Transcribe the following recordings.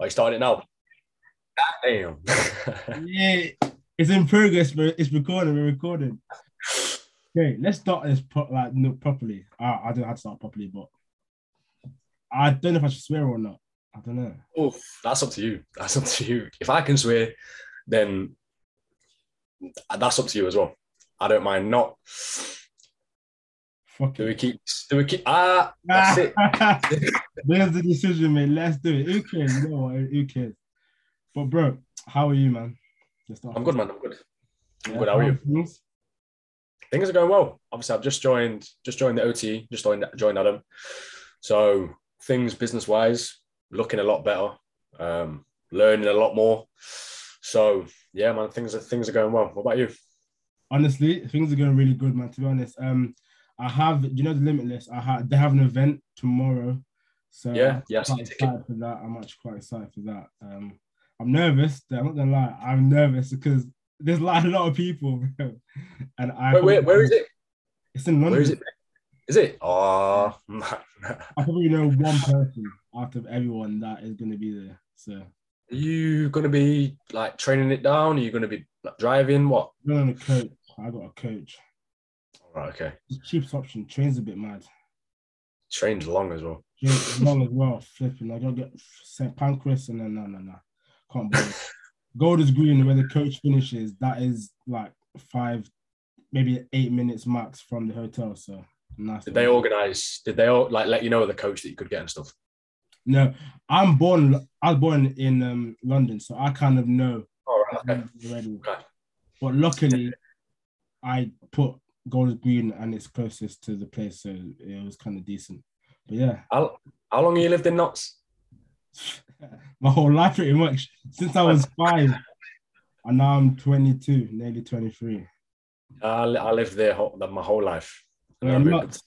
Oh, you started it now. Damn. Yeah, it's in progress, but it's recording. We're recording. Okay, let's start this pro- like no, properly. I, I don't know how to start properly, but I don't know if I should swear or not. I don't know. Oof, that's up to you. That's up to you. If I can swear, then that's up to you as well. I don't mind not. Fuck Do we keep? Do we keep? Ah, that's it. There's the decision, mate. Let's do it. Who cares? You know what? Who cares? But bro, how are you, man? I'm good, man. I'm good. I'm Yeah, good. How are you? things? Things are going well. Obviously, I've just joined. Just joined the OT. Just joined. Joined Adam. So things business wise looking a lot better. Um, learning a lot more. So yeah, man. Things are things are going well. What about you? honestly, things are going really good, man. To be honest, um, I have you know the Limitless. I have they have an event tomorrow, so Yeah, I'm yeah, quite excited for that. I'm actually quite excited for that. Um, I'm nervous. I'm not gonna lie, I'm nervous because there's like a lot of people, bro. and I Wait, wait, where is it? It's in London. Where is it? Is it? Oh, man. I probably know one person out of everyone that is gonna be there. So Are you going to be like training it down? Are you going to be like, driving? What? I'm on a coach. I got a coach. Right, okay. The cheapest option. Train's a bit mad. Train's long as well. James long as well, flipping. I gotta get St. Pancras and then no, no, no. Can't bother. Golders Green, where the coach finishes, that is like five, maybe eight minutes max from the hotel. So nice. Did they organize? Did they all like let you know the coach that you could get and stuff? No, I'm born. I was born in um, London, so I kind of know All right, okay. already. okay. But luckily, I put Golders Green and it's closest to the place, so it was kind of decent. But yeah, How, how long have you lived in Notts? my whole life pretty much since I was five, and now I'm 22, nearly 23. I, I lived there whole, my whole life. Yeah, I moved- Notts.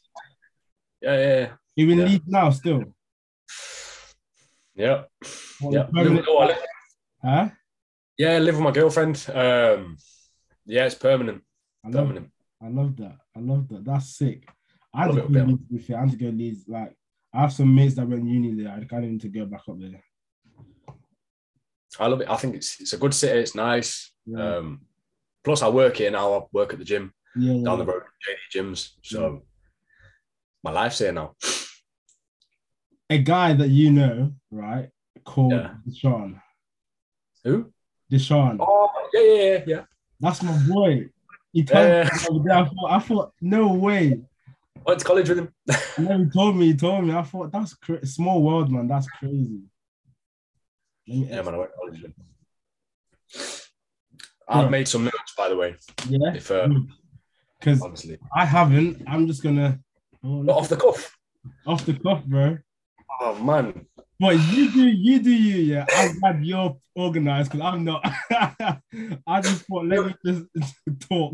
yeah, yeah, in Yeah. Leeds now still? Yeah, yeah. permanent- Live- oh, I live- huh? yeah, I live with my girlfriend. Um, yeah, it's permanent. Permanent. I love that. I love that. That's sick. I had to go. Leeds. I had to go Leeds. Like I have some mates that went uni there. I kind of need to go back up there. I love it. I think it's it's a good city. It's nice. Yeah, Um, plus, I work here now. I work at the gym yeah, yeah, down the road, JD Gyms. So my life's here now. A guy that you know, right? Called Yeah. Deshaun. Who? Deshaun. Oh, yeah, yeah, yeah, yeah. That's my boy. He me the I thought, I thought, no way. Went to college with him. And then he told me, he told me. I thought that's cra- small world, man. That's crazy. Yeah, man, I went to college with him. I've made some notes, by the way. yeah, If uh, because obviously, I haven't. I'm just gonna oh, off the cuff. off the cuff, bro. Oh man, But you do, you do, you. Yeah, I'm glad you're organized because I'm not. I just thought let me just talk.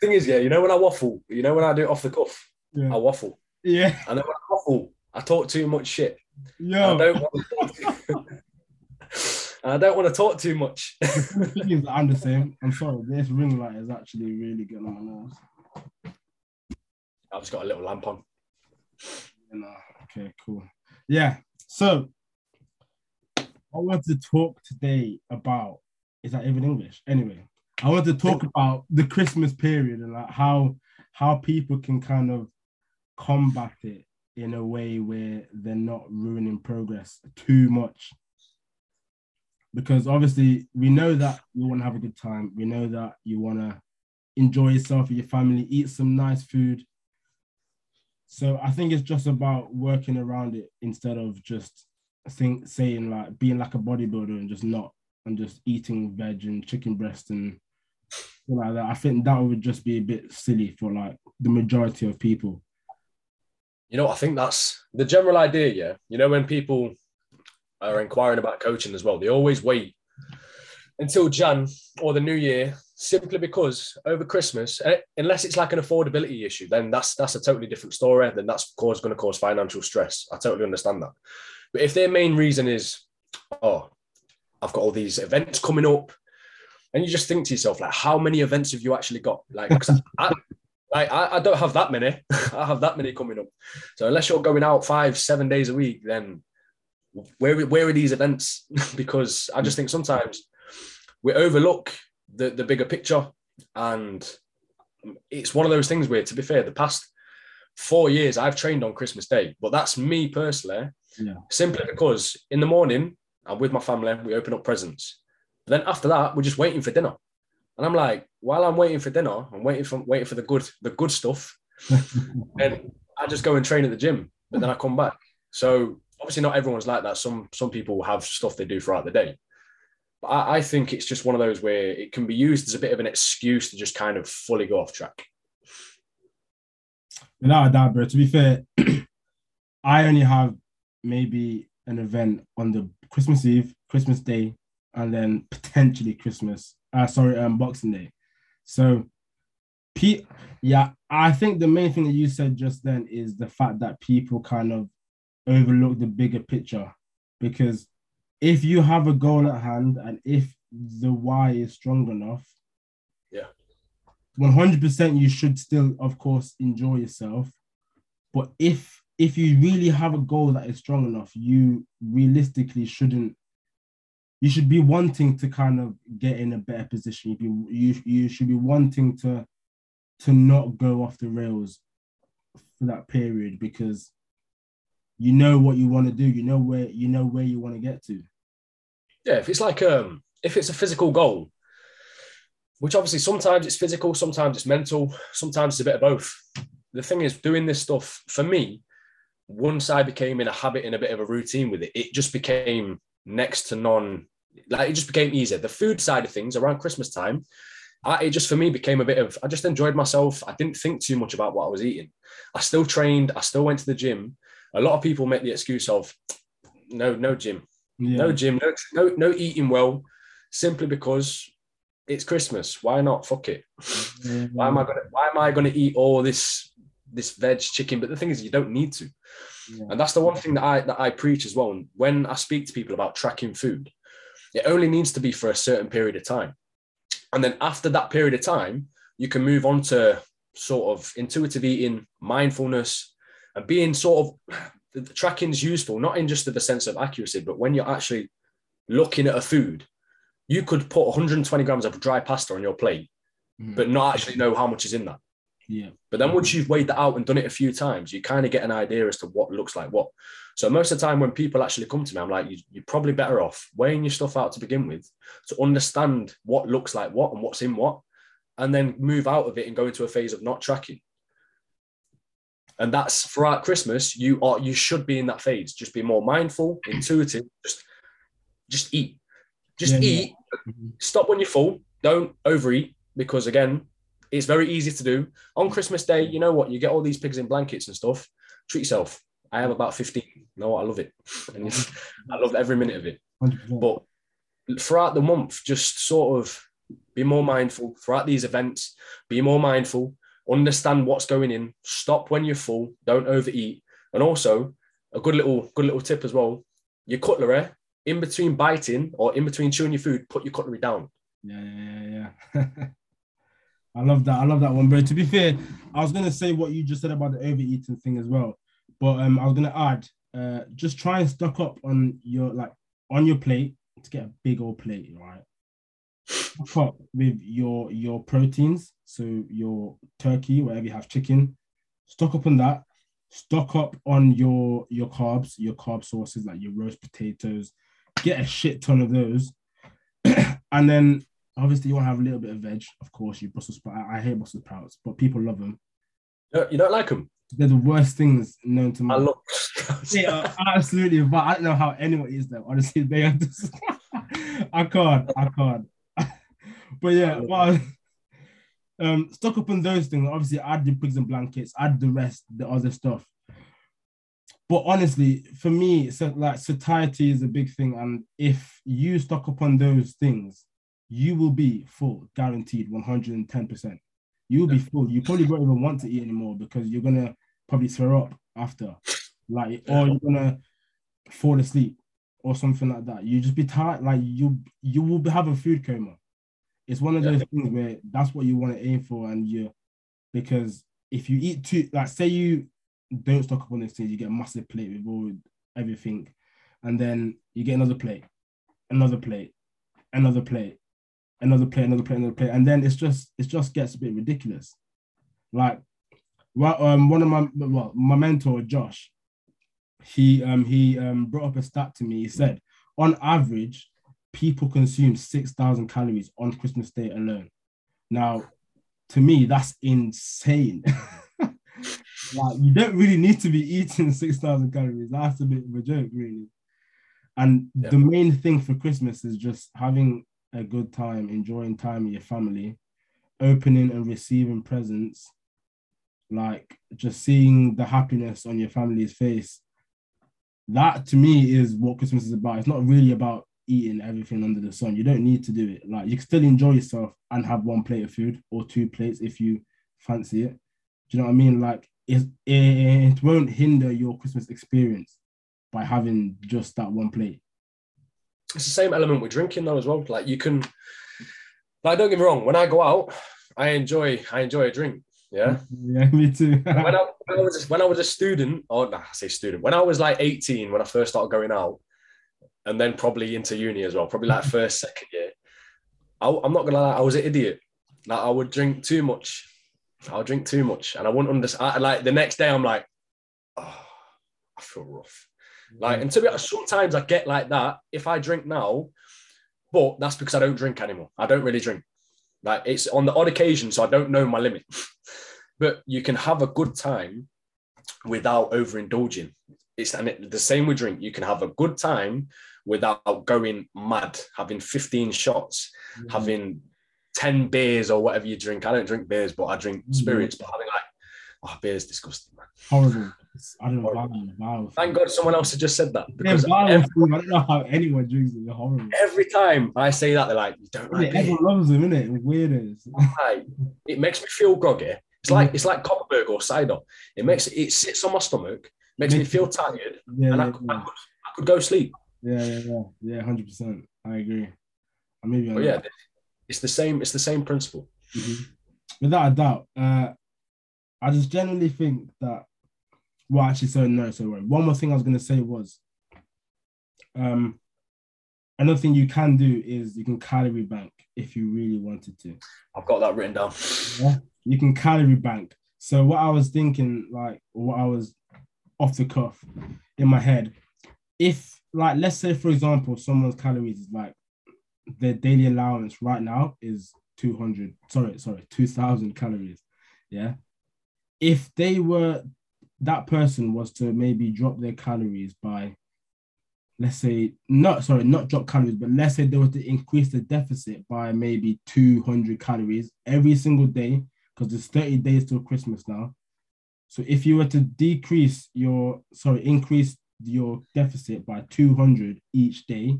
thing is, yeah, you know when I waffle, you know when I do it off the cuff, I waffle. yeah, And then when I waffle, I talk too much shit. Yeah. I don't want to talk too, and I don't want to talk too much. Is, I'm the same. I'm sorry. This ring light is actually really getting on my nerves. I've just got a little lamp on. You know, okay, cool. Yeah. So I want to talk today about is that even English? Anyway, I want to talk about the Christmas period and like how how people can kind of combat it in a way where they're not ruining progress too much. Because obviously we know that you want to have a good time. We know that you want to enjoy yourself with your family, eat some nice food. So I think it's just about working around it instead of just think saying like being like a bodybuilder and just not and just eating veg and chicken breast and like that. I think that would just be a bit silly for like the majority of people. You know, I think that's the general idea. Yeah, you know, when people are inquiring about coaching as well, they always wait until Jan or the New Year, simply because over Christmas, eh, unless it's like an affordability issue, then that's that's a totally different story. Then that's of course going to cause financial stress. I totally understand that. But if their main reason is, oh, I've got all these events coming up, and you just think to yourself, like, how many events have you actually got? Like, 'cause I, I, I don't have that many. I have that many coming up. So unless you're going out five, seven days a week, then where where are these events? because I just think sometimes we overlook the the bigger picture, and it's one of those things where, to be fair, the past four years I've trained on Christmas Day, but that's me personally. Yeah. Simply because in the morning I'm with my family, we open up presents. But then after that, we're just waiting for dinner. And I'm like, while I'm waiting for dinner, I'm waiting for waiting for the good the good stuff. and I just go and train at the gym, but then I come back. So obviously not everyone's like that. Some some people have stuff they do throughout the day. I, I think it's just one of those where it can be used as a bit of an excuse to just kind of fully go off track. Without a doubt, bro. To be fair, I only have maybe an event on the Christmas Eve, Christmas Day, and then potentially Christmas. Uh, sorry, um, Boxing Day. So, Pete, yeah, I think the main thing that you said just then is the fact that people kind of overlook the bigger picture because if you have a goal at hand and if the why is strong enough, yeah, 100% you should still, of course, enjoy yourself. But if if you really have a goal that is strong enough, you realistically shouldn't. You should be wanting to kind of get in a better position. You you you should be wanting to to not go off the rails for that period because you know what you want to do. You know where you know where you want to get to. Yeah, if it's like um if it's a physical goal, which obviously sometimes it's physical, sometimes it's mental, sometimes it's a bit of both. The thing is, doing this stuff for me, once I became in a habit and a bit of a routine with it, it just became next to none. Like it just became easier. The food side of things around Christmas time, I, it just for me became a bit of. I just enjoyed myself. I didn't think too much about what I was eating. I still trained. I still went to the gym. A lot of people make the excuse of, no, no gym, yeah. no gym, no, no, no eating well, simply because it's Christmas. Why not? Fuck it. Mm-hmm. Why am I gonna why am I gonna eat all this this veg chicken? But the thing is you don't need to. Yeah. And that's the one thing that I that I preach as well. And when I speak to people about tracking food, it only needs to be for a certain period of time. And then after that period of time, you can move on to sort of intuitive eating, mindfulness, and being sort of the tracking is useful, not in just the sense of accuracy, but when you're actually looking at a food you could put 120 grams of dry pasta on your plate, mm. but not actually know how much is in that. Yeah. But then once you've weighed that out and done it a few times, you kind of get an idea as to what looks like what. So most of the time when people actually come to me, I'm like, you, are probably better off weighing your stuff out to begin with to understand what looks like what and what's in what, and then move out of it and go into a phase of not tracking. And that's throughout Christmas, you are you should be in that phase. Just be more mindful, intuitive, just just eat. Just yeah, eat. Yeah. Stop when you're full. Don't overeat because again, it's very easy to do. On Christmas Day, you know what? You get all these pigs in blankets and stuff. Treat yourself. I have about 15. You know what? I love it. And I love every minute of it. But throughout the month, just sort of be more mindful throughout these events. Be more mindful. Understand what's going in. Stop when you're full. Don't overeat. And also, a good little good little tip as well. Your cutlery in between biting or in between chewing your food, put your cutlery down. Yeah, yeah, yeah. I love that. I love that one, bro. To be fair, I was gonna say what you just said about the overeating thing as well, but um, I was gonna add, uh, just try and stock up on your like on your plate to get a big old plate, right? Stock up with your your proteins, so your turkey, whatever you have, chicken. Stock up on that. Stock up on your your carbs, your carb sources like your roast potatoes, get a shit ton of those. and then obviously you want to have a little bit of veg, of course. You Brussels sprouts. I hate Brussels sprouts, but people love them. You don't like them? They're the worst things known to me. I love. yeah, absolutely. But I don't know how anyone eats them. Honestly, they are just. I can't. I can't. But yeah, well, um, stock up on those things. Obviously, add the pigs and blankets. Add the rest, the other stuff but honestly, for me, so like satiety is a big thing, and if you stock up on those things, you will be full, guaranteed, one hundred and ten percent. You will be full. You probably won't even want to eat anymore because you're gonna probably throw up after, like, or you're gonna fall asleep or something like that. You just be tired, like you you will have a food coma. It's one of those things where that's what you want to aim for, and you because if you eat too, like, say you don't stock up on these things, you get a massive plate with all everything. and then you get another plate, another plate, another plate, another plate, another plate, another plate, and then it's just it just gets a bit ridiculous. Like, well, um, one of my well, my mentor Josh, he um he um brought up a stat to me. He said on average, people consume six thousand calories on Christmas Day alone. Now, to me, that's insane. like you don't really need to be eating 6,000 calories. That's a bit of a joke, really. And yeah. the main thing for Christmas is just having a good time, enjoying time with your family, opening and receiving presents, like just seeing the happiness on your family's face. That to me is what Christmas is about. It's not really about eating everything under the sun. You don't need to do it. Like you can still enjoy yourself and have one plate of food or two plates if you fancy it. Do you know what I mean? Like it, it won't hinder your Christmas experience by having just that one plate. It's the same element with drinking though as well. Like you can, like don't get me wrong. When I go out, I enjoy I enjoy a drink. Yeah, yeah, me too. when, I, when, I, was when I was a student, or nah, I say student, when I was like eighteen, when I first started going out, and then probably into uni as well, probably like first second year. I, I'm not gonna lie, I was an idiot. Like I would drink too much. I'll drink too much, and I wouldn't understand. Like the next day, I'm like, oh, I feel rough. Like, mm. and to be honest, sometimes I get like that if I drink now, but that's because I don't drink anymore. I don't really drink. Like it's on the odd occasion, so I don't know my limit. but you can have a good time without overindulging. It's and it, the same with drink. You can have a good time without going mad, having 15 shots, mm-hmm. having 10 beers or whatever you drink. I don't drink beers, but I drink mm-hmm. spirits. But having like, oh, beer's disgusting, man. Horrible. I don't know why. Thank God someone else had just said that. Because yeah, every, I don't know how anyone drinks it. They're horrible. Every time I say that, they're like, you don't like yeah, Everyone loves them, innit? Weirdos. Like, it makes me feel groggy. It's like it's like Kopparberg or cider. It makes it sits on my stomach, makes me feel tired, yeah, and I, could, I, could, I could go sleep. Yeah, yeah, yeah, yeah, hundred percent. I agree. I maybe. But yeah, it's the same. It's the same principle. Mm-hmm. Without a doubt, uh, I just generally think that well, actually, so no, so right. One more thing I was going to say was, um, another thing you can do is you can calorie bank if you really wanted to. I've got that written down. Yeah, you can calorie bank. So what I was thinking, like, what I was off the cuff in my head, if like, let's say for example, someone's calories is like their daily allowance right now is 200 sorry sorry 2000 calories yeah if they were that person was to maybe drop their calories by, let's say, not sorry, not drop calories, but let's say they were to increase the deficit by maybe 200 calories every single day, because it's 30 days till Christmas now. So if you were to decrease your, sorry, increase your deficit by 200 each day,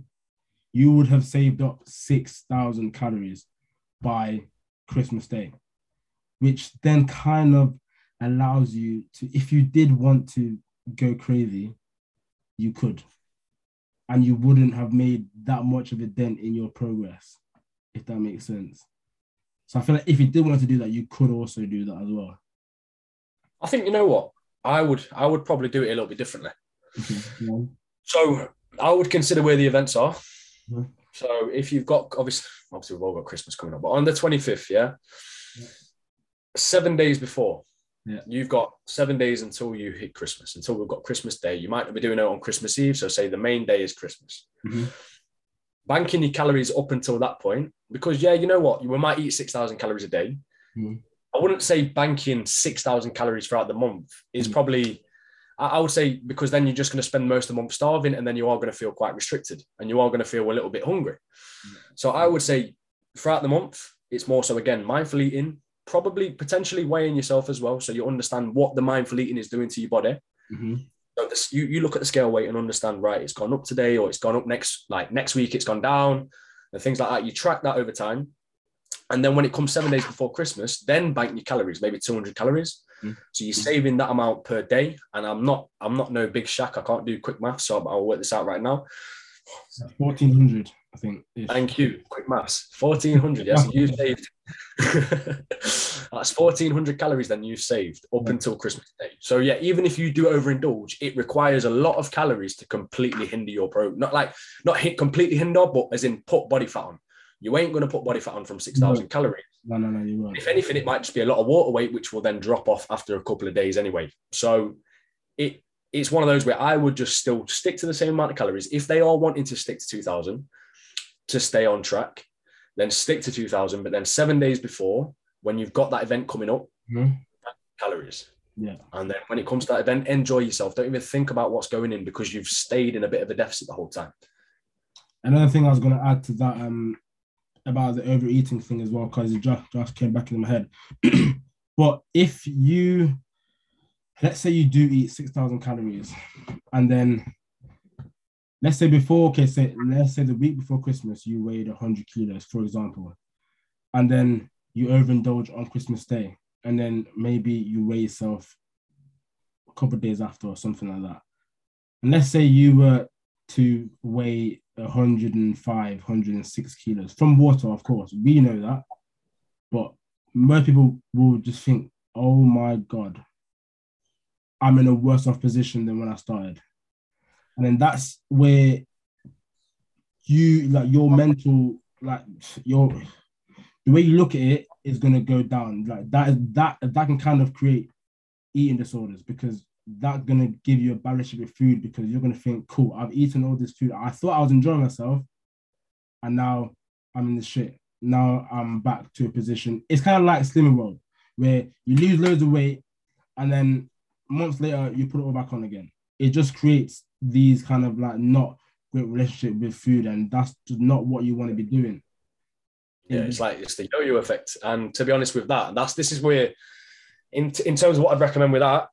you would have saved up 6,000 calories by Christmas Day, which then kind of allows you to, if you did want to go crazy, you could. And you wouldn't have made that much of a dent in your progress, if that makes sense. So I feel like if you did want to do that, you could also do that as well. I think you know what? I would I would probably do it a little bit differently. Yeah. So I would consider where the events are. Mm-hmm. So if you've got obviously obviously we've all got Christmas coming up, but on the 25th, yeah, yeah. seven days before, yeah. You've got seven days until you hit Christmas, until we've got Christmas Day. You might not be doing it on Christmas Eve. So, say the main day is Christmas. Mm-hmm. Banking your calories up until that point, because, yeah, you know what? We might eat 6,000 calories a day. Mm-hmm. I wouldn't say banking 6,000 calories throughout the month is mm-hmm. probably, I would say, because then you're just going to spend most of the month starving and then you are going to feel quite restricted and you are going to feel a little bit hungry. So, I would say throughout the month, it's more so again mindful eating, probably potentially weighing yourself as well, so you understand what the mindful eating is doing to your body. Mm-hmm. So this, you you look at the scale weight and understand right, it's gone up today or it's gone up next like next week, it's gone down, and things like that. You track that over time, and then when it comes seven days before Christmas, then bank your calories, maybe 200 calories. Mm-hmm. So you're saving that amount per day. And I'm not I'm not no Big Shaq. I can't do quick math, so I'll work this out right now. 1400. I think. Thank you. Quick maths. 1400. Yes, you saved. That's 1400 calories then you've saved up Yeah. until Christmas Day. So yeah, even if you do overindulge, it requires a lot of calories to completely hinder your pro. Not like not hit completely hinder, but as in put body fat on. You ain't going to put body fat on from 6,000 calories. No, no, no, you won't. If anything, it might just be a lot of water weight, which will then drop off after a couple of days anyway. So it it's one of those where I would just still stick to the same amount of calories. If they are wanting to stick to 2000 to stay on track, then stick to 2000. But then seven days before, when you've got that event coming up, Mhm. calories. Yeah. And then when it comes to that event, enjoy yourself. Don't even think about what's going in because you've stayed in a bit of a deficit the whole time. Another thing I was going to add to that um about the overeating thing as well, because it just, just came back in my head. but if you, let's say you do eat 6,000 calories, and then let's say before, okay, say, let's say the week before Christmas, you weighed 100 kilos, for example, and then you overindulge on Christmas Day, and then maybe you weigh yourself a couple of days after or something like that. And let's say you were to weigh 105, 106 kilos from water, of course. We know that. But most people will just think, oh my God, I'm in a worse off position than when I started. And then that's where you like your mental, like your the way you look at it is gonna go down. Like that is that that can kind of create eating disorders because that's gonna give you a bad relationship with food because you're gonna think, cool, I've eaten all this food. I thought I was enjoying myself, and now I'm in the shit. Now I'm back to a position. It's kind of like Slimming World, where you lose loads of weight, and then months later you put it all back on again. It just creates these kind of like not great relationship with food, and that's just not what you want to be doing. Yeah, it's like it's the yo-yo effect. And to be honest with that, that's this is where, in in terms of what I'd recommend with that,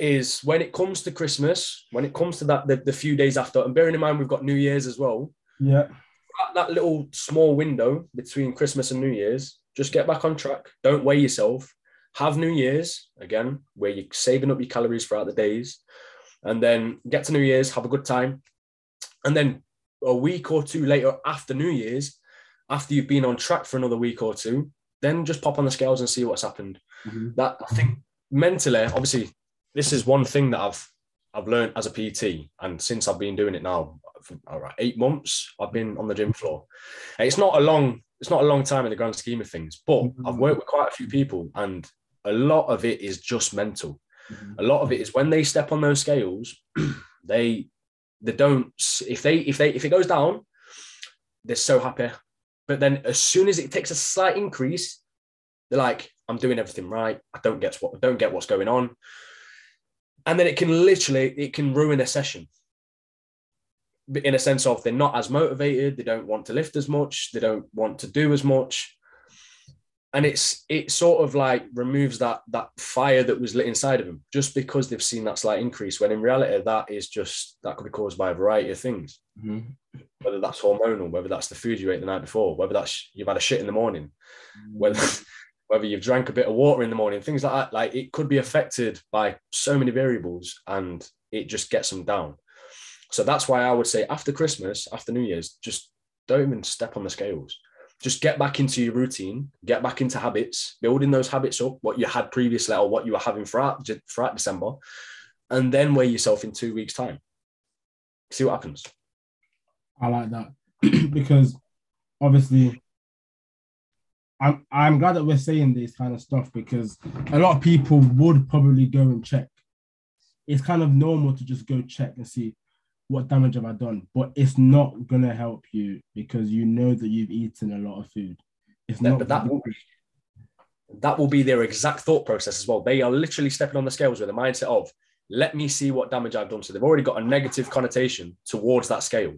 is when it comes to Christmas, when it comes to that the, the few days after, and bearing in mind we've got New Year's as well. Yeah, That, little small window between Christmas and New Year's, just get back on track. Don't weigh yourself. Have New Year's again, where you're saving up your calories throughout the days, and then get to New Year's, have a good time, and then a week or two later after New Year's, after you've been on track for another week or two, then just pop on the scales and see what's happened. Mhm. That I think mentally, obviously, this is one thing that I've I've learned as a PT, and since I've been doing it now for all right, eight months, I've been on the gym floor. And it's not a long it's not a long time in the grand scheme of things, but mm-hmm. I've worked with quite a few people, and a lot of it is just mental. Mm-hmm. A lot of it is when they step on those scales, they they don't if they if they if it goes down, they're so happy. But then as soon as it takes a slight increase, they're like, I'm doing everything right. I don't get what don't get what's going on. And then it can literally it can ruin a session. In a sense of they're not as motivated, they don't want to lift as much, they don't want to do as much. And it's it sort of like removes that that fire that was lit inside of them just because they've seen that slight increase. When in reality, that is just that could be caused by a variety of things Mhm. whether that's hormonal, whether that's the food you ate the night before, whether that's you've had a shit in the morning, whether whether you've drank a bit of water in the morning, things like that. Like it could be affected by so many variables, and it just gets them down. So that's why I would say after Christmas, after New Year's, just don't even step on the scales. Just get back into your routine, get back into habits, building those habits up, what you had previously or what you were having throughout, throughout December, and then weigh yourself in two weeks' time. See what happens. I like that because obviously I'm I'm glad that we're saying this kind of stuff because a lot of people would probably go and check. It's kind of normal to just go check and see what damage have I done, but it's not gonna help you because you know that you've eaten a lot of food. It's Yeah, not but that will be that will be their exact thought process as well. They are literally stepping on the scales with a mindset of let me see what damage I've done. So they've already got a negative connotation towards that scale.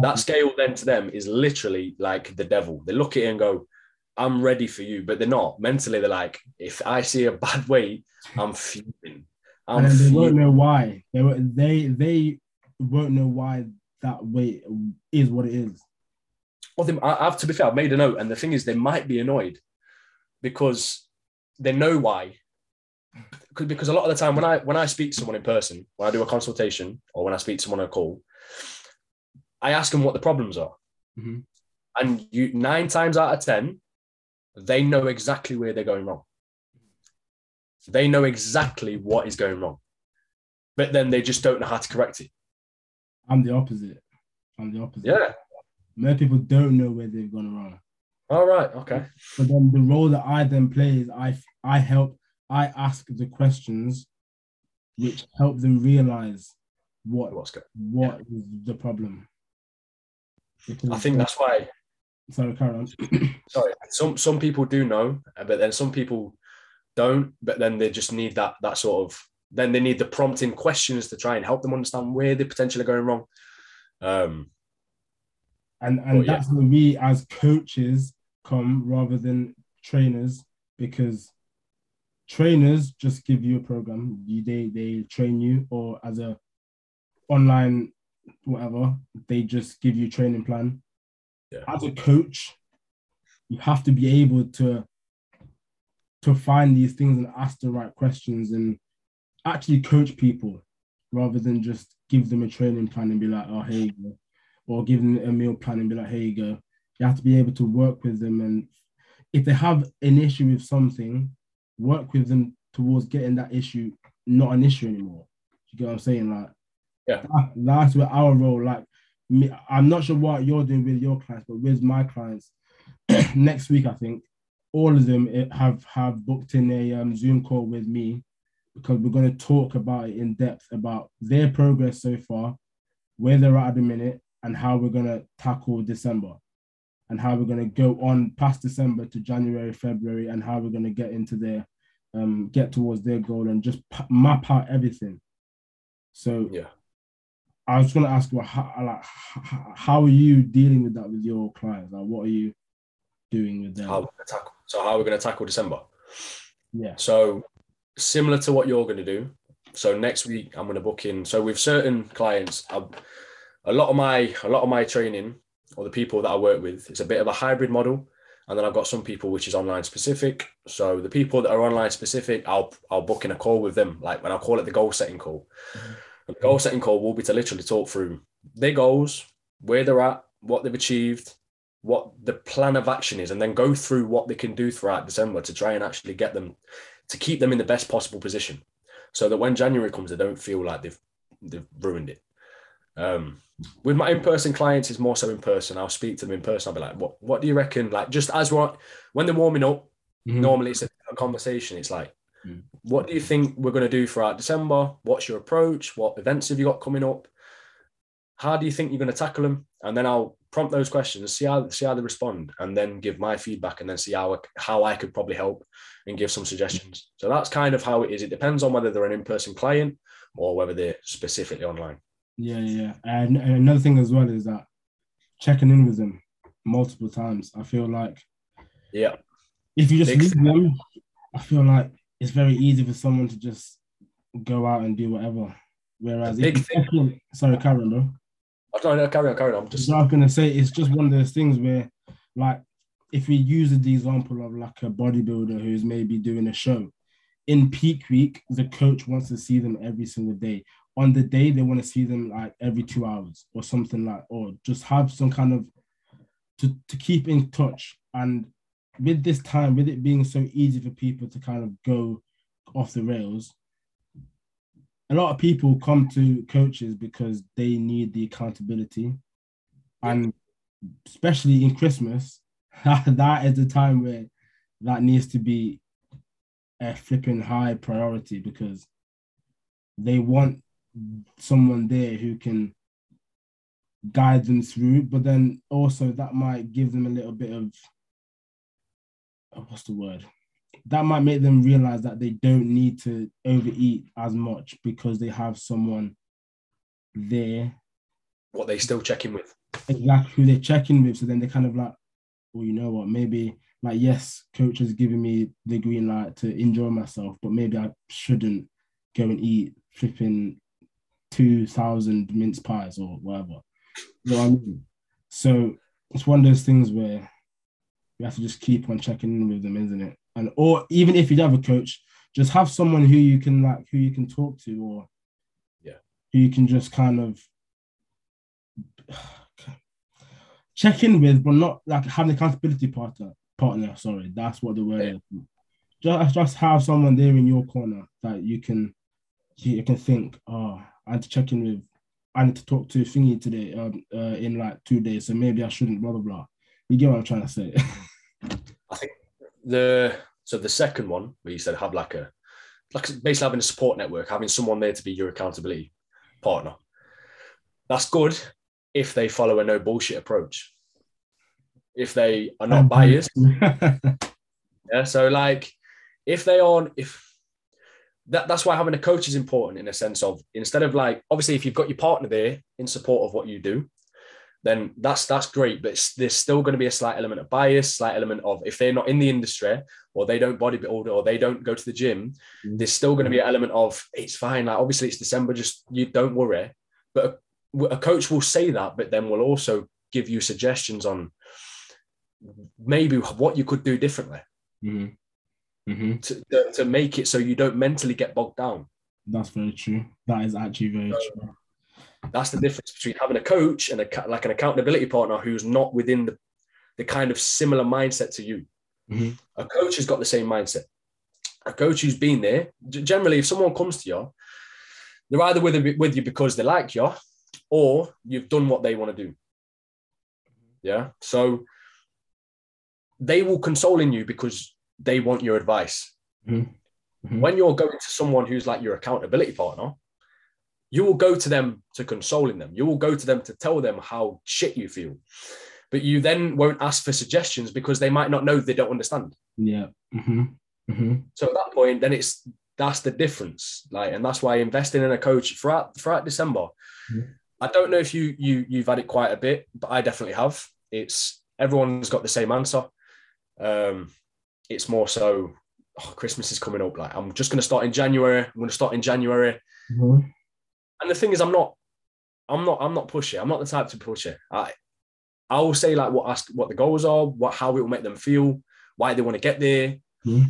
That scale then to them is literally like the devil. They look at it and go, I'm ready for you. But they're not. Mentally, they're like, if I see a bad weight, I'm fuming. I'm and they won't know why. They won't- they they won't know why that weight is what it is. Well, they, I, I've to be fair, I've made a note, and the thing is, they might be annoyed because they know why. Because, a lot of the time, when I when I speak to someone in person, when I do a consultation, or when I speak to someone on a call, I ask them what the problems are, Mhm. and you nine times out of ten, they know exactly where they're going wrong. They know exactly what is going wrong, but then they just don't know how to correct it. I'm the opposite. I'm the opposite. Yeah. Most people don't know where they've gone wrong. All right. Okay. But then the role that I then play is I I help I ask the questions which help them realize what What's good? what is the problem. Because I think that's why. Sorry, carry on. Sorry. Some some people do know, but then some people don't. But then they just need that that sort of. Then they need the prompting questions to try and help them understand where they potentially are going wrong. Um, and and yeah. that's where we as coaches come rather than trainers because trainers just give you a program you they they train you or as a online whatever they just give you a training plan Yeah. as a coach you have to be able to to find these things and ask the right questions and actually coach people rather than just give them a training plan and be like oh go or give them a meal plan and be like, here you go. You have to be able to work with them. And if they have an issue with something, work with them towards getting that issue not an issue anymore. You get what I'm saying? Like, Yeah. that- that's where our role, like, I'm not sure what you're doing with your clients, but with my clients, next week, I think all of them eh, have have booked in a um, Zoom call with me because we're going to talk about it in depth about their progress so far, where they're at at the minute, and how we're going to tackle December and how we're going to go on past December to January, February, and how we're going to get into their um, get towards their goal and just map out everything. So yeah. I was going to ask, well, how, like, how are you dealing with that with your clients? Like, what are you doing with them? How tackle. So how are we're going to tackle December? Yeah, So similar to what you're going to do. So next week I'm going to book in. So with certain clients, I, a lot of my a lot of my training or the people that I work with, it's a bit of a hybrid model. And then I've got some people which is online specific. So the people that are online specific, I'll I'll book in a call with them. Like when I call it the goal setting call. Mm-hmm. And the goal setting call will be to literally talk through their goals, where they're at, what they've achieved, what the plan of action is, and then go through what they can do throughout December to try and actually get them to keep them in the best possible position, so that when January comes, they don't feel like they've they've ruined it. Um, with my in-person clients, it's more so in person. I'll speak to them in person. I'll be like, "What what do you reckon?" Like just as what when they're warming up, Mhm. normally it's a, conversation. It's like, Mm. What do you think we're going to do throughout December? What's your approach? What events have you got coming up? How do you think you're going to tackle them? And then I'll prompt those questions, see how see how they respond, and then give my feedback, and then see how I, how I could probably help and give some suggestions. So that's kind of how it is. It depends on whether they're an in-person client or whether they're specifically online. Yeah, yeah. And, and another thing as well is that checking in with them multiple times. I feel like Yeah, if you just Big leave them, I feel like it's very easy for someone to just go out and do whatever. Whereas, Big if in, sorry, Karen, though. I don't know. Carry on, carry on. I'm just Just I was gonna say it's just one of those things where, like, if we use the example of like a bodybuilder who's maybe doing a show, in peak week, the coach wants to see them every single day. On the day, they want to see them like every two hours or something like, or just have some kind of to, to keep in touch. And with this time, with it being so easy for people to kind of go off the rails, a lot of people come to coaches because they need the accountability. And especially in Christmas, that is the time where that needs to be a flipping high priority because they want someone there who can guide them through, but then also that might give them a little bit of what's the word? That might make them realize that they don't need to overeat as much because they have someone there what they still check in with. exactly who they're checking with. So then they're kind of like, well, you know what, maybe like yes, coach has given me the green light to enjoy myself, but maybe I shouldn't go and eat flipping two thousand mince pies or whatever. You know what I mean? So it's one of those things where you have to just keep on checking in with them, isn't it? And or even if you have a coach, just have someone who you can like who you can talk to or Yeah. who you can just kind of check in with, but not like have an accountability partner. Partner, sorry, that's what the word Yeah. is. just just have someone there in your corner that you can you can think, oh, I had to check in with, I need to talk to Thingy today um, uh, in like two days, so maybe I shouldn't, blah blah blah. You get what I'm trying to say? I think the so the second one where you said have like a like basically having a support network, having someone there to be your accountability partner. That's good if they follow a no bullshit approach. If they are not biased. yeah. So like if they aren't if that, that's why having a coach is important in a sense of instead of like obviously if you've got your partner there in support of what you do then that's that's great but there's still going to be a slight element of bias slight element of if they're not in the industry or they don't bodybuild or they don't go to the gym mm. there's still going to be an element of it's fine like obviously it's december just you don't worry but a, a coach will say that but then will also give you suggestions on maybe what you could do differently mm-hmm mm-hmm. to, to make it so you don't mentally get bogged down. That's very true. That is actually very so, true. That's the difference between having a coach and a like an accountability partner who's not within the, the kind of similar mindset to you. Mm-hmm. A coach has got the same mindset. A coach who's been there, generally, if someone comes to you, they're either with, with you because they like you or you've done what they want to do. Yeah. So they will console in you because they want your advice. Mm-hmm. Mm-hmm. When you're going to someone who's like your accountability partner, you will go to them to consoling them. You will go to them to tell them how shit you feel. But you then won't ask for suggestions because they might not know they don't understand. Yeah. Mm-hmm. mm-hmm. So at that point, then it's that's the difference. Like, and that's why investing in a coach throughout throughout December. Mm-hmm. I don't know if you you you've had it quite a bit, but I definitely have. It's everyone's got the same answer. Um, it's more so oh, Christmas is coming up. Like I'm just going to start in January. I'm going to start in January. Mm-hmm. And the thing is, I'm not, I'm not, I'm not pushing. I'm not the type to push it. I, I will say like what ask what the goals are, what how it will make them feel, why they want to get there. Mm-hmm.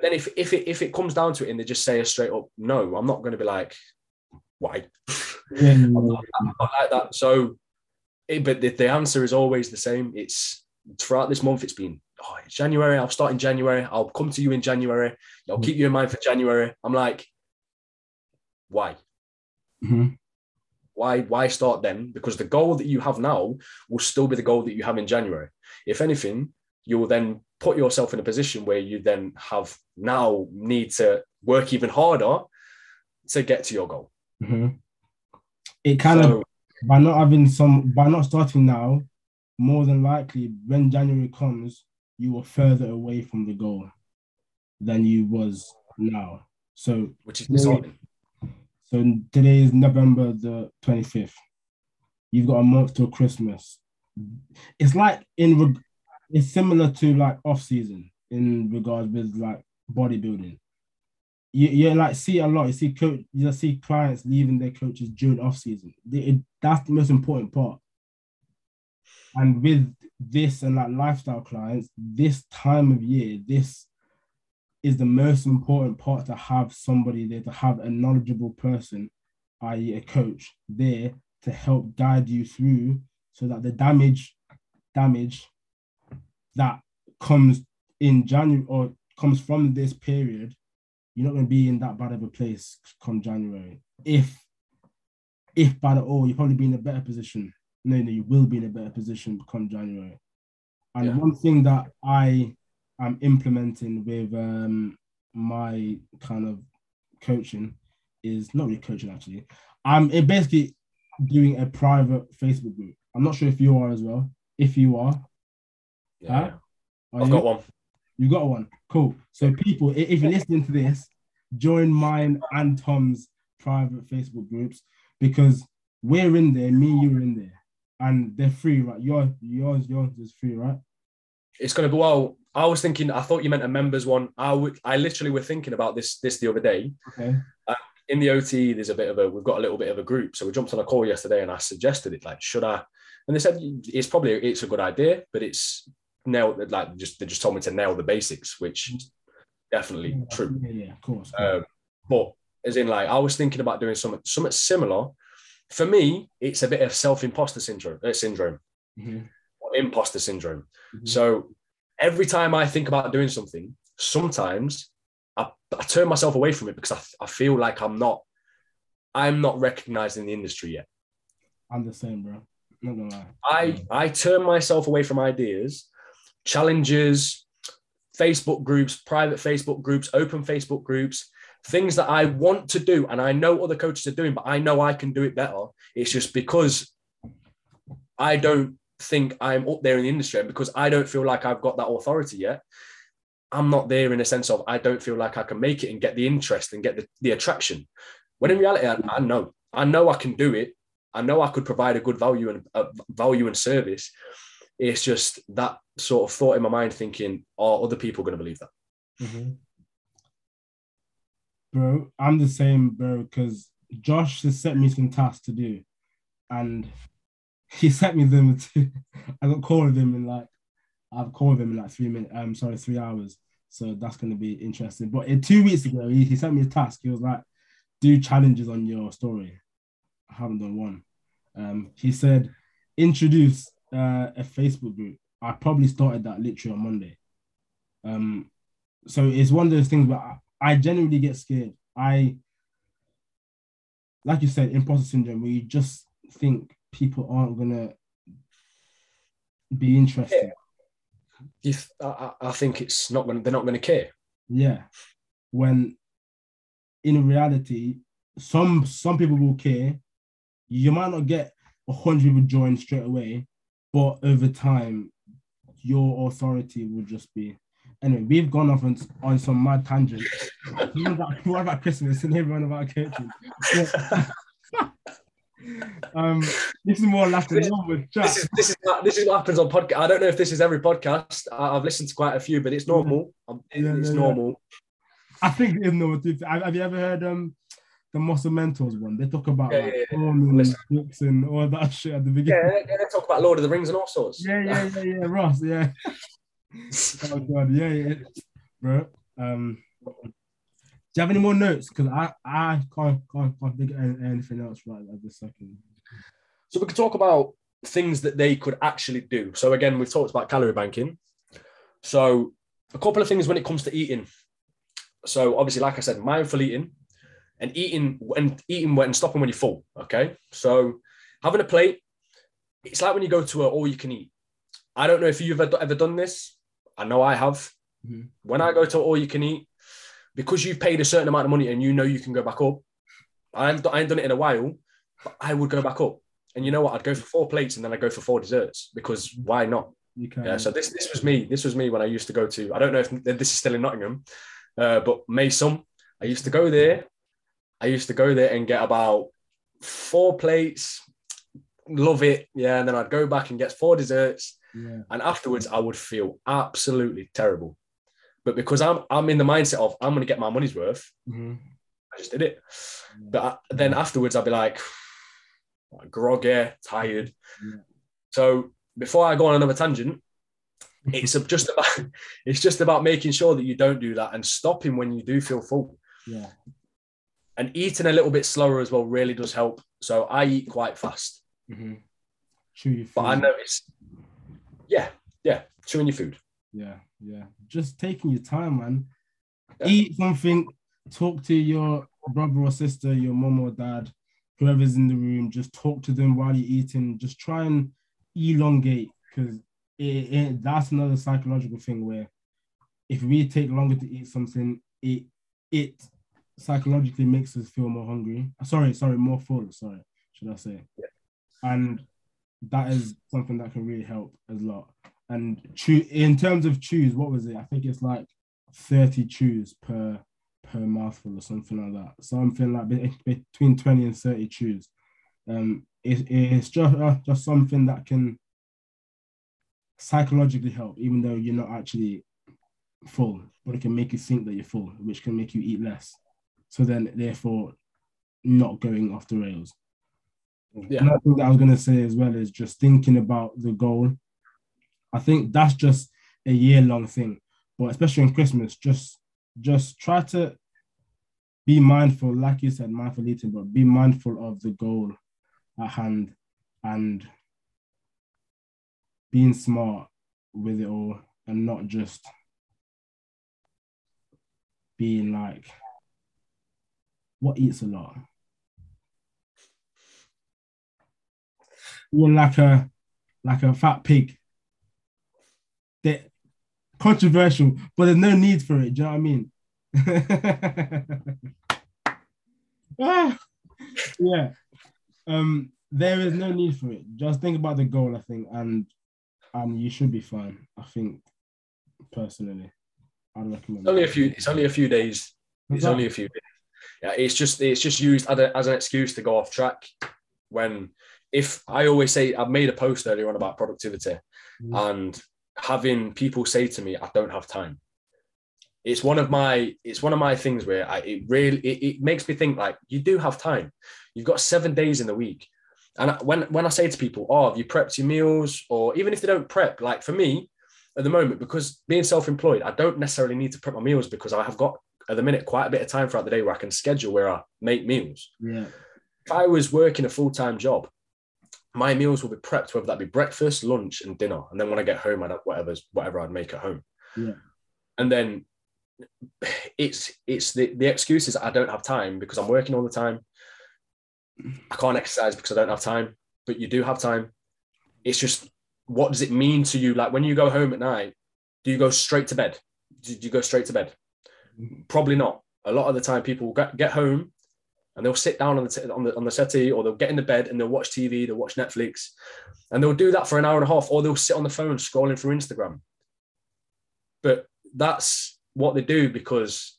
Then if if it if it comes down to it and they just say a straight up no, I'm not going to be like why. Yeah. I'm, not, I'm, not, like that. So, it, but the, the answer is always the same. It's throughout this month. It's been oh, January, I'll start in January. I'll come to you in January. I'll keep you in mind for January. I'm like, why? Mm-hmm. Why, why start then? Because the goal that you have now will still be the goal that you have in January. If anything, you will then put yourself in a position where you then have now need to work even harder to get to your goal. Mm-hmm. It kind so, of by not having some by not starting now, more than likely when January comes, you are further away from the goal than you was now. So which is disheartening. So today is November the 25th. You've got a month till Christmas. It's like in it's similar to like off season in regards with like bodybuilding. You, you like see a lot. You see coach. You see clients leaving their coaches during off season. It, that's the most important part. And with this and like lifestyle clients, this time of year, this is the most important part to have somebody there, to have a knowledgeable person, i.e., a coach, there to help guide you through so that the damage, damage that comes in January or comes from this period, you're not going to be in that bad of a place come January. If if bad at all, you'll probably be in a better position no, no, you will be in a better position come January. And yeah. one thing that I am implementing with um, my kind of coaching is not really coaching actually. I'm basically doing a private Facebook group. I'm not sure if you are as well. If you are, yeah, huh? I've you? got one. You got one. Cool. So people, if you're listening to this, join mine and Tom's private Facebook groups because we're in there. Me, you're in there and they're free, right? Yours, yours, yours is free, right? It's gonna be well. I was thinking. I thought you meant a members one. I would. I literally were thinking about this this the other day. Okay. Uh, in the OT, there's a bit of a. We've got a little bit of a group, so we jumped on a call yesterday, and I suggested it. Like, should I? And they said it's probably it's a good idea, but it's nail like just they just told me to nail the basics, which definitely yeah, true. Yeah, yeah, of course. Um, but as in, like, I was thinking about doing something something similar for me, it's a bit of self-imposter syndrome, uh, syndrome, mm-hmm. imposter syndrome. Mm-hmm. So every time I think about doing something, sometimes I, I turn myself away from it because I, I feel like I'm not I'm not recognized in the industry yet. I'm the same, bro. Not gonna lie. I I turn myself away from ideas, challenges, Facebook groups, private Facebook groups, open Facebook groups, things that I want to do and I know other coaches are doing, but I know I can do it better. It's just because I don't think I'm up there in the industry because I don't feel like I've got that authority yet. I'm not there in a sense of I don't feel like I can make it and get the interest and get the, the attraction. When in reality, I, I know, I know I can do it. I know I could provide a good value and uh, value and service. It's just that sort of thought in my mind, thinking, "Are other people going to believe that?" Mm-hmm. Bro, I'm the same, bro. Because Josh has set me some tasks to do, and he sent me them. To, I got called with him in like I've called him in like three minutes. I'm um, sorry, three hours. So that's going to be interesting. But in two weeks ago, he, he sent me a task. He was like, "Do challenges on your story." I haven't done one. Um, he said, "Introduce uh, a Facebook group." I probably started that literally on Monday. Um, so it's one of those things where I, I genuinely get scared. I, like you said, imposter syndrome, where you just think people aren't gonna be interested. Yeah. I, I think it's not gonna. They're not going to care. Yeah, when in reality, some some people will care. You might not get a hundred people join straight away, but over time, your authority will just be. Anyway, we've gone off on, on some mad tangent. what, about, what about Christmas and everyone about coaching? um, this is more like this, this is this is this is what happens on podcast. I don't know if this is every podcast. I, have listened to quite a few, but it's normal. Yeah, it's yeah, normal. Yeah. I think it's normal too. Have you ever heard um the Muscle Mentors one? They talk about yeah, like, books and all that shit at the beginning. Yeah, yeah, they talk about Lord of the Rings and all sorts. Yeah, yeah, yeah, yeah. Ross, yeah. oh god, yeah, yeah, bro. Um, you have any more notes? Because I, I can't, can't, can't think of anything else right at this second. So we could talk about things that they could actually do. So again, we've talked about calorie banking. So a couple of things when it comes to eating. So obviously, like I said, mindful eating and eating and eating and stopping when you're full. Okay. So having a plate, it's like when you go to a all you can eat. I don't know if you've ever, ever done this. I know I have. Mm-hmm. When I go to all you can eat, because you've paid a certain amount of money and you know you can go back up. I haven't, I ain't done it in a while, but I would go back up. And you know what? I'd go for four plates and then I'd go for four desserts because why not? Yeah. So this this was me. This was me when I used to go to. I don't know if this is still in Nottingham, uh, but Maysom. I used to go there. I used to go there and get about four plates. Love it, yeah. And then I'd go back and get four desserts. Yeah. And afterwards, I would feel absolutely terrible. But because I'm I'm in the mindset of I'm going to get my money's worth, mm-hmm. I just did it. But I, then afterwards, I'd be like, groggy, tired. Yeah. So before I go on another tangent, it's just about it's just about making sure that you don't do that and stopping when you do feel full. Yeah. And eating a little bit slower as well really does help. So I eat quite fast. Mm-hmm. Chew your food. But I notice, yeah, yeah, chewing your food. Yeah, yeah. Just taking your time, man. Yeah. Eat something, talk to your brother or sister, your mom or dad, whoever's in the room. Just talk to them while you're eating. Just try and elongate because it, it, that's another psychological thing where if we take longer to eat something, it it psychologically makes us feel more hungry. Sorry, sorry, more full. Sorry, should I say? Yeah. And that is something that can really help as lot and chew in terms of chews, what was it? I think it's like 30 chews per per mouthful or something like that. Something like between 20 and 30 chews. Um, it, it's just uh, just something that can psychologically help, even though you're not actually full, but it can make you think that you're full, which can make you eat less. So then, therefore, not going off the rails. Yeah. Another thing that I was going to say as well is just thinking about the goal I think that's just a year long thing. But especially in Christmas, just just try to be mindful, like you said, mindful eating, but be mindful of the goal at hand and being smart with it all and not just being like, what eats a lot? Being like a like a fat pig. That controversial, but there's no need for it. Do you know what I mean? ah, yeah. Um, there is no need for it. Just think about the goal, I think, and and you should be fine. I think personally, I'd recommend. It's only a few. It's only a few days. It's that? only a few days. Yeah, it's just it's just used as, a, as an excuse to go off track. When if I always say I've made a post earlier on about productivity, Mm. and having people say to me, "I don't have time." It's one of my it's one of my things where I it really it, it makes me think like you do have time. You've got seven days in the week, and when when I say to people, "Oh, have you prepped your meals?" or even if they don't prep, like for me, at the moment because being self-employed, I don't necessarily need to prep my meals because I have got at the minute quite a bit of time throughout the day where I can schedule where I make meals. Yeah. If I was working a full-time job, my meals will be prepped, whether that be breakfast, lunch, and dinner. And then when I get home, I'd have whatever's whatever I'd make at home. Yeah. And then it's it's the, the excuse is I don't have time because I'm working all the time. I can't exercise because I don't have time, but you do have time. It's just what does it mean to you? Like when you go home at night, do you go straight to bed? Do you go straight to bed? Mm-hmm. Probably not. A lot of the time, people get, get home and they'll sit down on the, t- on the on the settee or they'll get in the bed and they'll watch TV, they'll watch Netflix, and they'll do that for an hour and a half, or they'll sit on the phone scrolling through Instagram. But that's what they do because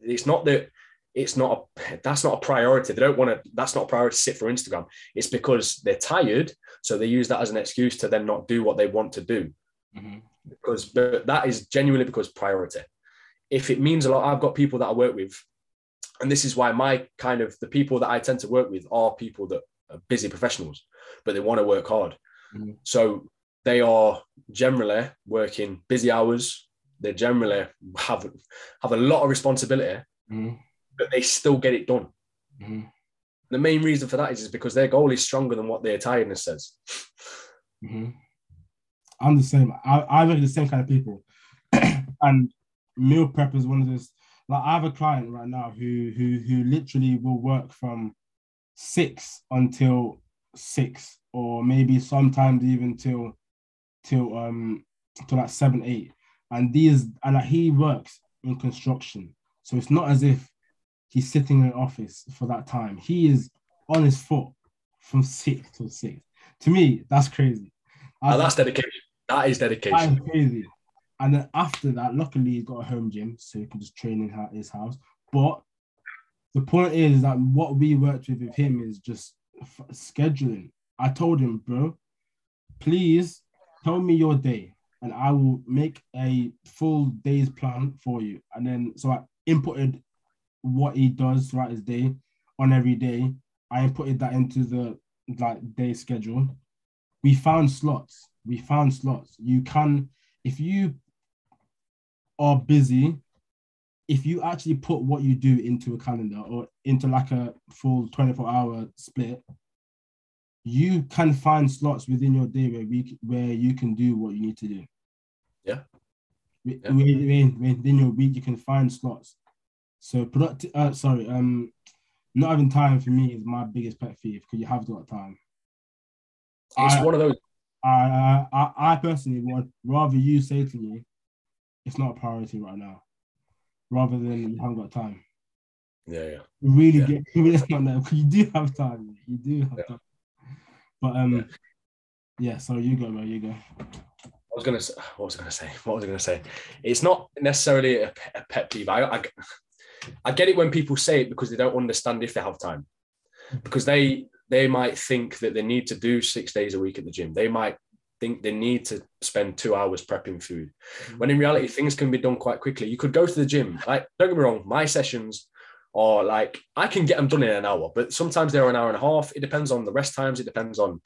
it's not that it's not a, that's not a priority. They don't want to. That's not a priority to sit for Instagram. It's because they're tired, so they use that as an excuse to then not do what they want to do. Mhm. Because but that is genuinely because priority. If it means a lot, I've got people that I work with, and this is why my kind of the people that I tend to work with are people that are busy professionals, but they want to work hard. Mhm. So they are generally working busy hours. They generally have have a lot of responsibility, Mhm. but they still get it done. Mhm. The main reason for that is, is because their goal is stronger than what their tiredness says. Mhm. I'm the same. I, I work with the same kind of people, and meal prep is one of those. Like I have a client right now who who who literally will work from six until six, or maybe sometimes even till till um till like seven eight. And these and like he works in construction, so it's not as if he's sitting in an office for that time. He is on his foot from six till six. To me, that's crazy. I- that's dedication. That is dedication. is crazy. And then after that, luckily he's got a home gym, so he can just train in his house. But the point is that what we worked with with him is just f- scheduling. I told him, bro, please tell me your day, and I will make a full day's plan for you. And then so I inputted what he does throughout his day on every day. I inputted that into the like day schedule. We found slots. We found slots. You can, if you are busy, if you actually put what you do into a calendar or into like a full 24 hour split, you can find slots within your day where we where you can do what you need to do. Yeah. Yeah. Within, within your week, you can find slots. So productive. Uh, sorry. Um, not having time for me is my biggest pet peeve because you have got time. It's I- one of those. I, I I personally would rather you say to me, it's not a priority right now, rather than you haven't got time. Yeah, yeah. You Really Yeah. get it's not that you do have time. You do have Yeah. time. But um, Yeah. yeah. So you go, bro. You go. I was gonna say. What was I gonna say? What was I gonna say? It's not necessarily a, a pet peeve. I, I I get it when people say it because they don't understand if they have time, because they they might think that they need to do six days a week at the gym. They might think they need to spend two hours prepping food, when in reality things can be done quite quickly. You could go to the gym. Like don't get me wrong, my sessions are like I can get them done in an hour, but sometimes they're an hour and a half. It depends on the rest times. It depends on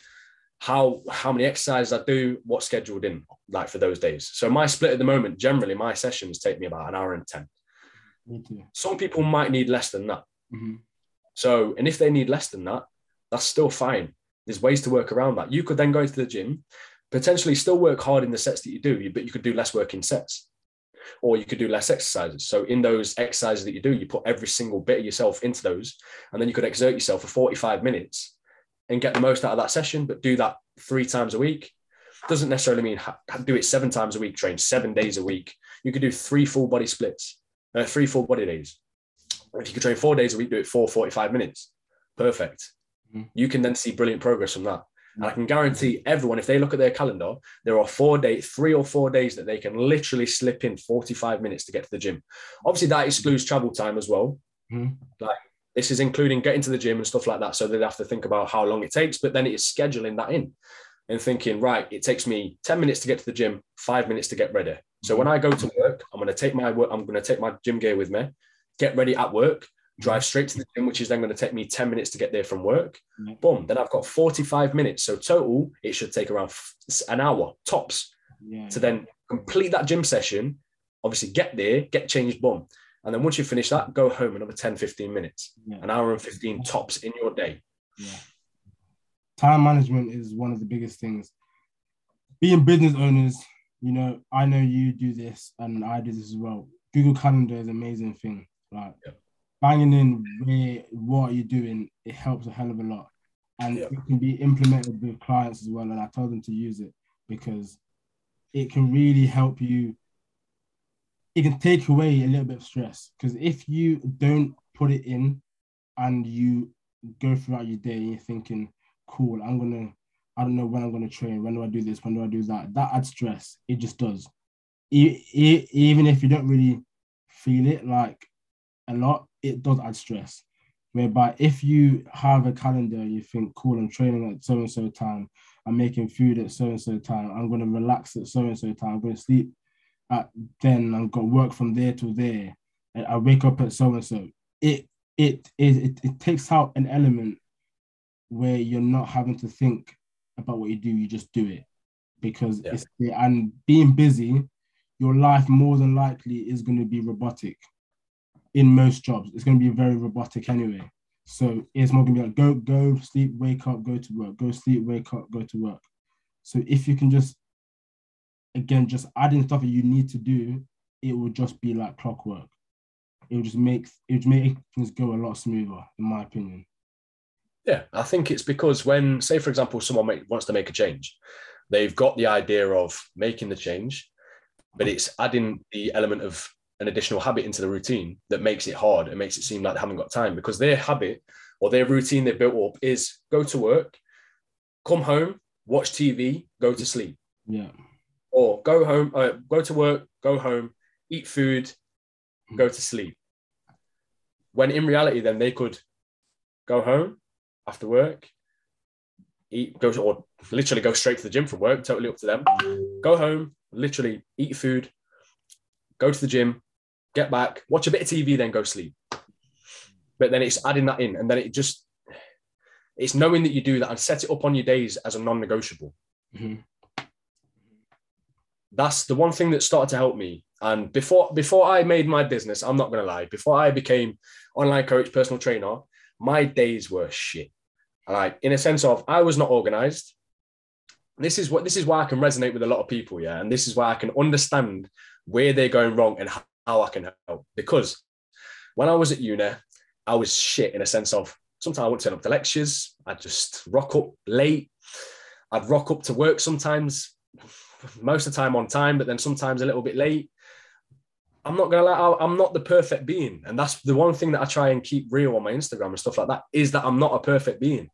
how how many exercises I do, what's scheduled in, like for those days. So my split at the moment, generally, my sessions take me about an hour and ten. Some people might need less than that. Mhm. So, and if they need less than that, that's still fine. There's ways to work around that. You could then go to the gym, potentially still work hard in the sets that you do, but you could do less work in sets. or you could do less exercises. So in those exercises that you do, you put every single bit of yourself into those, and then you could exert yourself for 45 minutes and get the most out of that session, but do that three times a week. Doesn't necessarily mean do it seven times a week, train seven days a week. You could do three full body splits, uh, three full body days. If you could train four days a week, do it for 45 minutes. Perfect. Mm-hmm. You can then see brilliant progress from that. And I can guarantee everyone, if they look at their calendar, there are four days, three or four days that they can literally slip in 45 minutes to get to the gym. Obviously, that excludes travel time as well. Mm-hmm. Like this is including getting to the gym and stuff like that. So they'd have to think about how long it takes, but then it is scheduling that in and thinking, right, it takes me 10 minutes to get to the gym, five minutes to get ready. So when I go to work, I'm going to take my work, I'm going to take my gym gear with me, get ready at work, drive straight to the gym, which is then going to take me 10 minutes to get there from work. Mm-hmm. Boom. Then I've got 45 minutes. So total, it should take around an hour tops yeah. to then complete that gym session. Obviously, get there, get changed, boom. And then once you finish that, go home another 10, 15 minutes, yeah. an hour and 15 tops in your day. Yeah. Time management is one of the biggest things. Being business owners, you know, I know you do this and I do this as well. Google Calendar is an amazing thing. Like, yeah banging in where what you're doing, it helps a hell of a lot. And it can be implemented with clients as well. And I tell them to use it because it can really help you. It can take away a little bit of stress. Because if you don't put it in and you go throughout your day and you're thinking, cool, I'm gonna, I don't know when I'm gonna train, when do I do this, when do I do that? That adds stress. It just does. even if you don't really feel it like a lot, it does add stress. Whereby if you have a calendar, you think, cool, I'm training at so and so time, I'm making food at so and so time, I'm going to relax at so and so time, I'm going to sleep at then, I've got work from there to there, and I wake up at so and so. It it it it takes out an element where you're not having to think about what you do, you just do it because yeah. it's and being busy, your life more than likely is going to be robotic in most jobs. It's going to be very robotic anyway. So it's more going to be like go, go, sleep, wake up, go to work, go, sleep, wake up, go to work. So if you can just, again, just add in stuff that you need to do, it will just be like clockwork. It will just make it would make things go a lot smoother, in my opinion. Yeah, I think it's because when, say, for example, someone make, wants to make a change, they've got the idea of making the change, but it's adding the element of an additional habit into the routine that makes it hard and makes it seem like they haven't got time because their habit or their routine they've built up is go to work, come home, watch TV, go to sleep. Yeah. Or go home, uh, go to work, go home, eat food, go to sleep. When in reality, then they could go home after work, eat, go to, or literally go straight to the gym from work, totally up to them. Go home, literally eat food, go to the gym, get back, watch a bit of TV, then go sleep. But then it's adding that in, and then it just it's knowing that you do that and set it up on your days as a non-negotiable. Mm-hmm. That's the one thing that started to help me. And before before I made my business, I'm not gonna lie, before I became online coach, personal trainer, my days were shit. Like in a sense of I was not organized. This is what this is why I can resonate with a lot of people, yeah. And this is why I can understand where they're going wrong and how I can help. Because when I was at uni, I was shit in a sense of sometimes I wouldn't turn up to lectures. I'd just rock up late. I'd rock up to work sometimes, most of the time on time, but then sometimes a little bit late. I'm not gonna lie, I'm not the perfect being. And that's the one thing that I try and keep real on my Instagram and stuff like that is that I'm not a perfect being.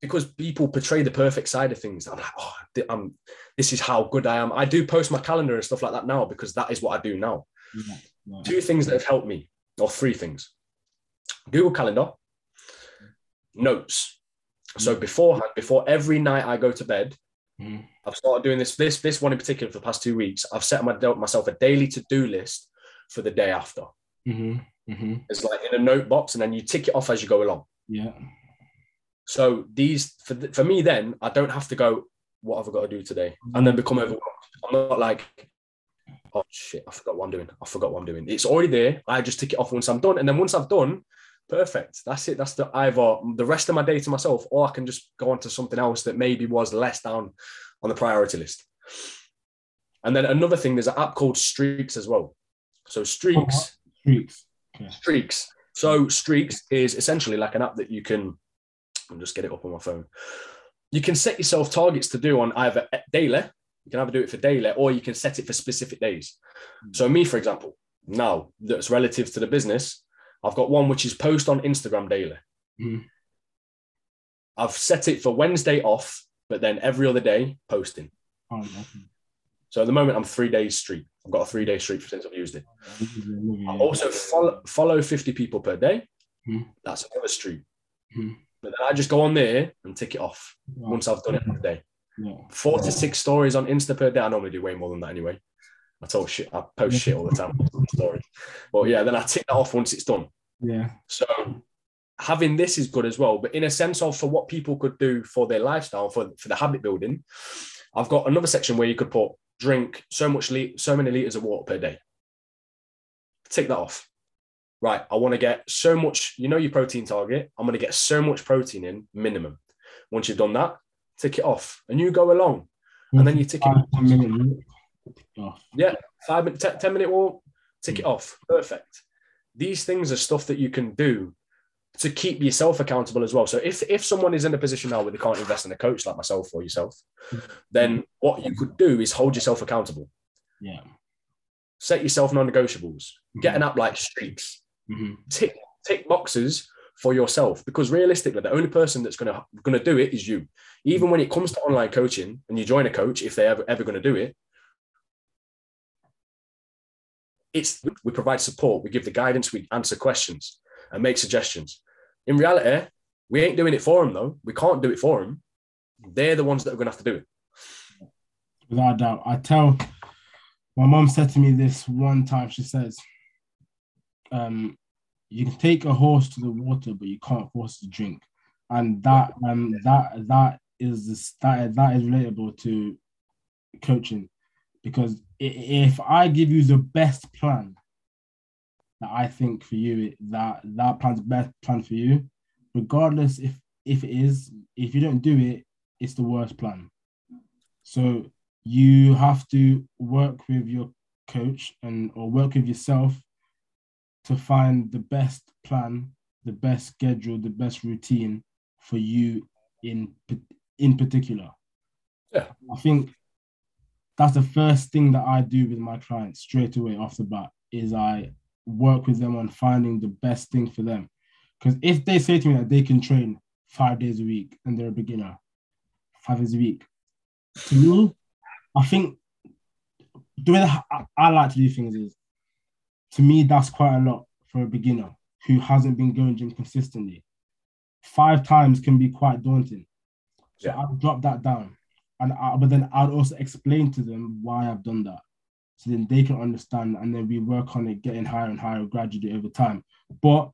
Because people portray the perfect side of things. I'm like, oh, I'm this is how good I am. I do post my calendar and stuff like that now because that is what I do now. Yeah, yeah. Two things that have helped me, or three things Google Calendar, notes. So mm. beforehand, before every night I go to bed, mm. I've started doing this. This this one in particular for the past two weeks. I've set my, myself a daily to do list for the day after. Mm-hmm. Mm-hmm. It's like in a note box, and then you tick it off as you go along. Yeah. So these for, for me, then I don't have to go what have I got to do today? And then become overwhelmed. I'm not like, oh shit, I forgot what I'm doing. I forgot what I'm doing. It's already there. I just tick it off once I'm done. And then once I've done, perfect. That's it. That's the either the rest of my day to myself, or I can just go on to something else that maybe was less down on the priority list. And then another thing, there's an app called Streaks as well. So Streaks, Streaks. Okay. Streaks. So Streaks is essentially like an app that you can. I'll just get it up on my phone. You can set yourself targets to do on either daily. You can either do it for daily, or you can set it for specific days. So me, for example, now that's relative to the business, I've got one which is post on Instagram daily. Mhm. I've set it for Wednesday off, but then every other day posting. Oh. So at the moment, I'm three days streak. I've got a three day streak since I've used it. I also follow, follow 50 people per day. Mhm. That's another streak. Mhm. But then I just go on there and tick it off Yeah. once I've done it the day. Yeah. Four to six stories on Insta per day. I normally do way more than that anyway. I told shit, I post shit all the time stories. But yeah, then I tick that off once it's done. Yeah. So having this is good as well. But in a sense of for what people could do for their lifestyle, for, for the habit building, I've got another section where you could put drink so much so many liters of water per day. Tick that off. Right. I want to get so much, you know, your protein target. I'm going to get so much protein in minimum. Once you've done that, tick it off and you go along. And then you tick it Five, ten minutes. off. five minute, te- 10 minute walk, tick it mm. off. Perfect. These things are stuff that you can do to keep yourself accountable as well. So if if someone is in a position now where they can't invest in a coach like myself or yourself, mm. then what you could do is hold yourself accountable. Yeah. Set yourself non-negotiables. Get mm. an app like Streaks. Mhm. Tick tick boxes for yourself because realistically, the only person that's gonna gonna do it is you. Even when it comes to online coaching and you join a coach, if they're ever, ever gonna do it, it's we provide support, we give the guidance, we answer questions and make suggestions. In reality, we ain't doing it for them though. We can't do it for them. They're the ones that are gonna have to do it. Without a doubt. I tell my mom said to me this one time, she says, um, you can take a horse to the water, but you can't force it to drink. And that um that that is this, that that is relatable to coaching because if I give you the best plan that I think for you, that that plan's best plan for you, regardless if if it is, if you don't do it, it's the worst plan. So you have to work with your coach and or work with yourself to find the best plan, the best schedule, the best routine for you in in particular. Yeah. I think that's the first thing that I do with my clients straight away off the bat is I work with them on finding the best thing for them. Because if they say to me that they can train five days a week and they're a beginner, five days a week, to me, I think the way that I, I like to do things is, to me, that's quite a lot for a beginner who hasn't been going gym consistently. Five times can be quite daunting. So Yeah. I'll drop that down. And I, but then I'd also explain to them why I've done that. So then they can understand and then we work on it getting higher and higher gradually over time. But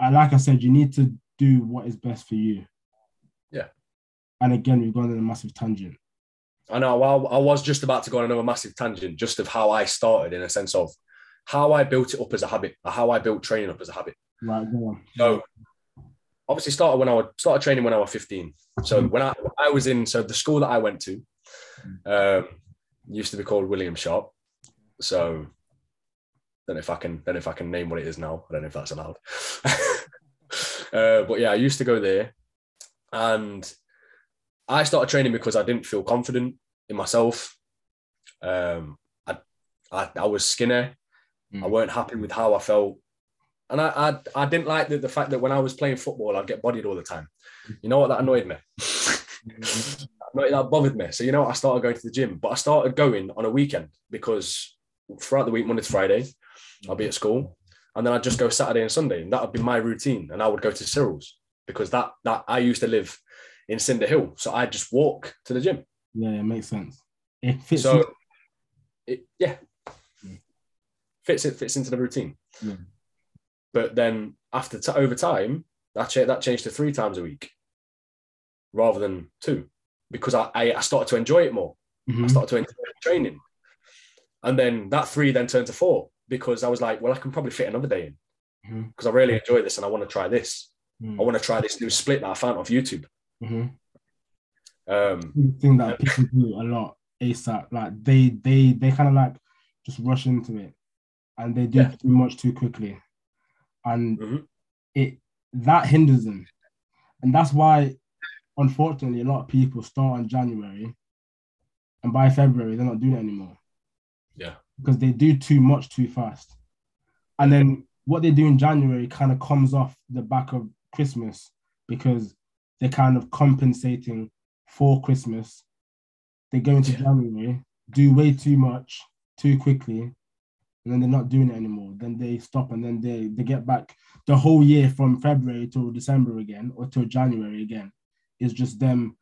uh, like I said, you need to do what is best for you. Yeah. And again, we've gone on a massive tangent. I know. Well, I was just about to go on another massive tangent, just of how I started, in a sense of how I built it up as a habit, or how I built training up as a habit. Right. So, obviously, started when I was started training when I was fifteen. So when I I was in, so the school that I went to, um, used to be called William Sharp. So, don't know if I can, don't know if I can name what it is now. I don't know if that's allowed. uh, but yeah, I used to go there, and I started training because I didn't feel confident in myself. Um, I, I, I was skinny. I Mm. weren't happy with how I felt. And I, I, I didn't like the, the fact that when I was playing football, I'd get bodied all the time. You know what? That annoyed me. That bothered me. So, you know what? I started going to the gym, but I started going on a weekend because throughout the week, Monday to Friday, I'll be at school. And then I'd just go Saturday and Sunday. And that would be my routine. And I would go to Cyril's because that, that I used to live in Cinderhill. So I'd just walk to the gym. Yeah, it makes sense. It fits. So, it, yeah, Mm. Fits it fits into the routine. Yeah. But then after t- over time, that cha- that changed to three times a week rather than two because I, I I started to enjoy it more. I Mhm. started to enjoy training, and then that three then turned to four because I was like, well, I can probably fit another day in because I really enjoy this and I want to try this. Mhm. I want to try this new split that I found off YouTube. Mhm. Um, thing that people do a lot ASAP. Like they they they kind of like just rush into it, and they do Yeah. too much too quickly, and Mhm. it that hinders them, and that's why, unfortunately, a lot of people start in January, and by February they're not doing it anymore Yeah. because they do too much too fast, and then what they do in January kind of comes off the back of Christmas because they're kind of compensating for Christmas. They go into Yeah. January, do way too much too quickly, and then they're not doing it anymore. Then they stop and then they, they get back the whole year from February till December again or till January again. It's just them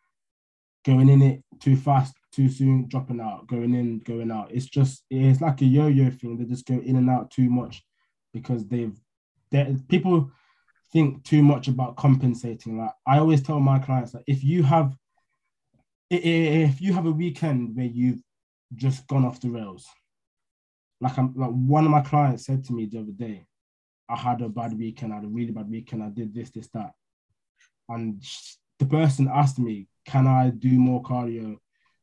going in it too fast, too soon, dropping out, going in, going out. It's just it's like a yo-yo thing. They just go in and out too much because they've they people think too much about compensating. Like I always tell my clients that if you have if you have a weekend where you've just gone off the rails, like I'm like one of my clients said to me the other day, I had a bad weekend, I had a really bad weekend, I did this, this, that. And the person asked me, Can I do more cardio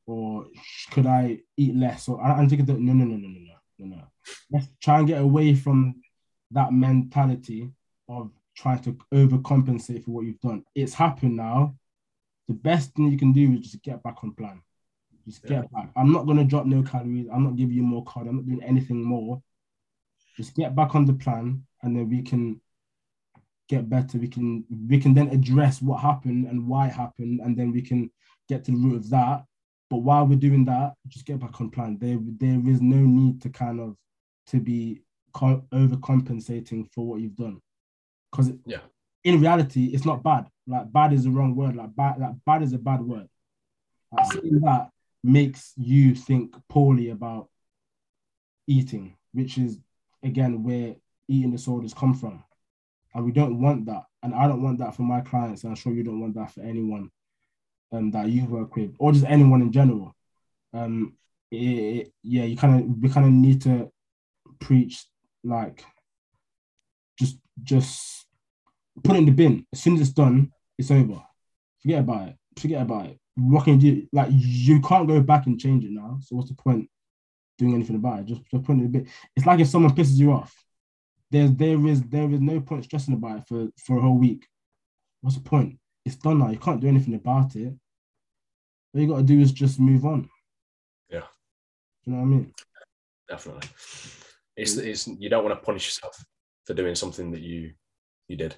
or could I eat less? Or I'm thinking no, no, no, no, no, no, no, no. Let's try and get away from that mentality of trying to overcompensate for what you've done. It's happened now. The best thing you can do is just get back on plan. Just get back. I'm not gonna drop no calories. I'm not giving you more card. I'm not doing anything more. Just get back on the plan, and then we can get better. We can we can then address what happened and why it happened, and then we can get to the root of that. But while we're doing that, just get back on plan. There there is no need to kind of to be co- overcompensating for what you've done, because Yeah. in reality, it's not bad. Like bad is the wrong word. Like bad, like bad is a bad word. Like saying that makes you think poorly about eating, which is again where eating disorders come from. And we don't want that. And I don't want that for my clients. And I'm sure you don't want that for anyone um, that you work with, or just anyone in general. Um, it, it- yeah, you kind of we kind of need to preach like just just put it in the bin. As soon as it's done, it's over. Forget about it. Forget about it. What can you do? Like you can't go back and change it now. So what's the point doing anything about it? Just, just put it a bit. It's like if someone pisses you off. There's there is there is no point stressing about it for, for a whole week. What's the point? It's done now. You can't do anything about it. All you gotta do is just move on. Yeah. You know what I mean? Definitely. It's, it's you don't want to punish yourself for doing something that you you did.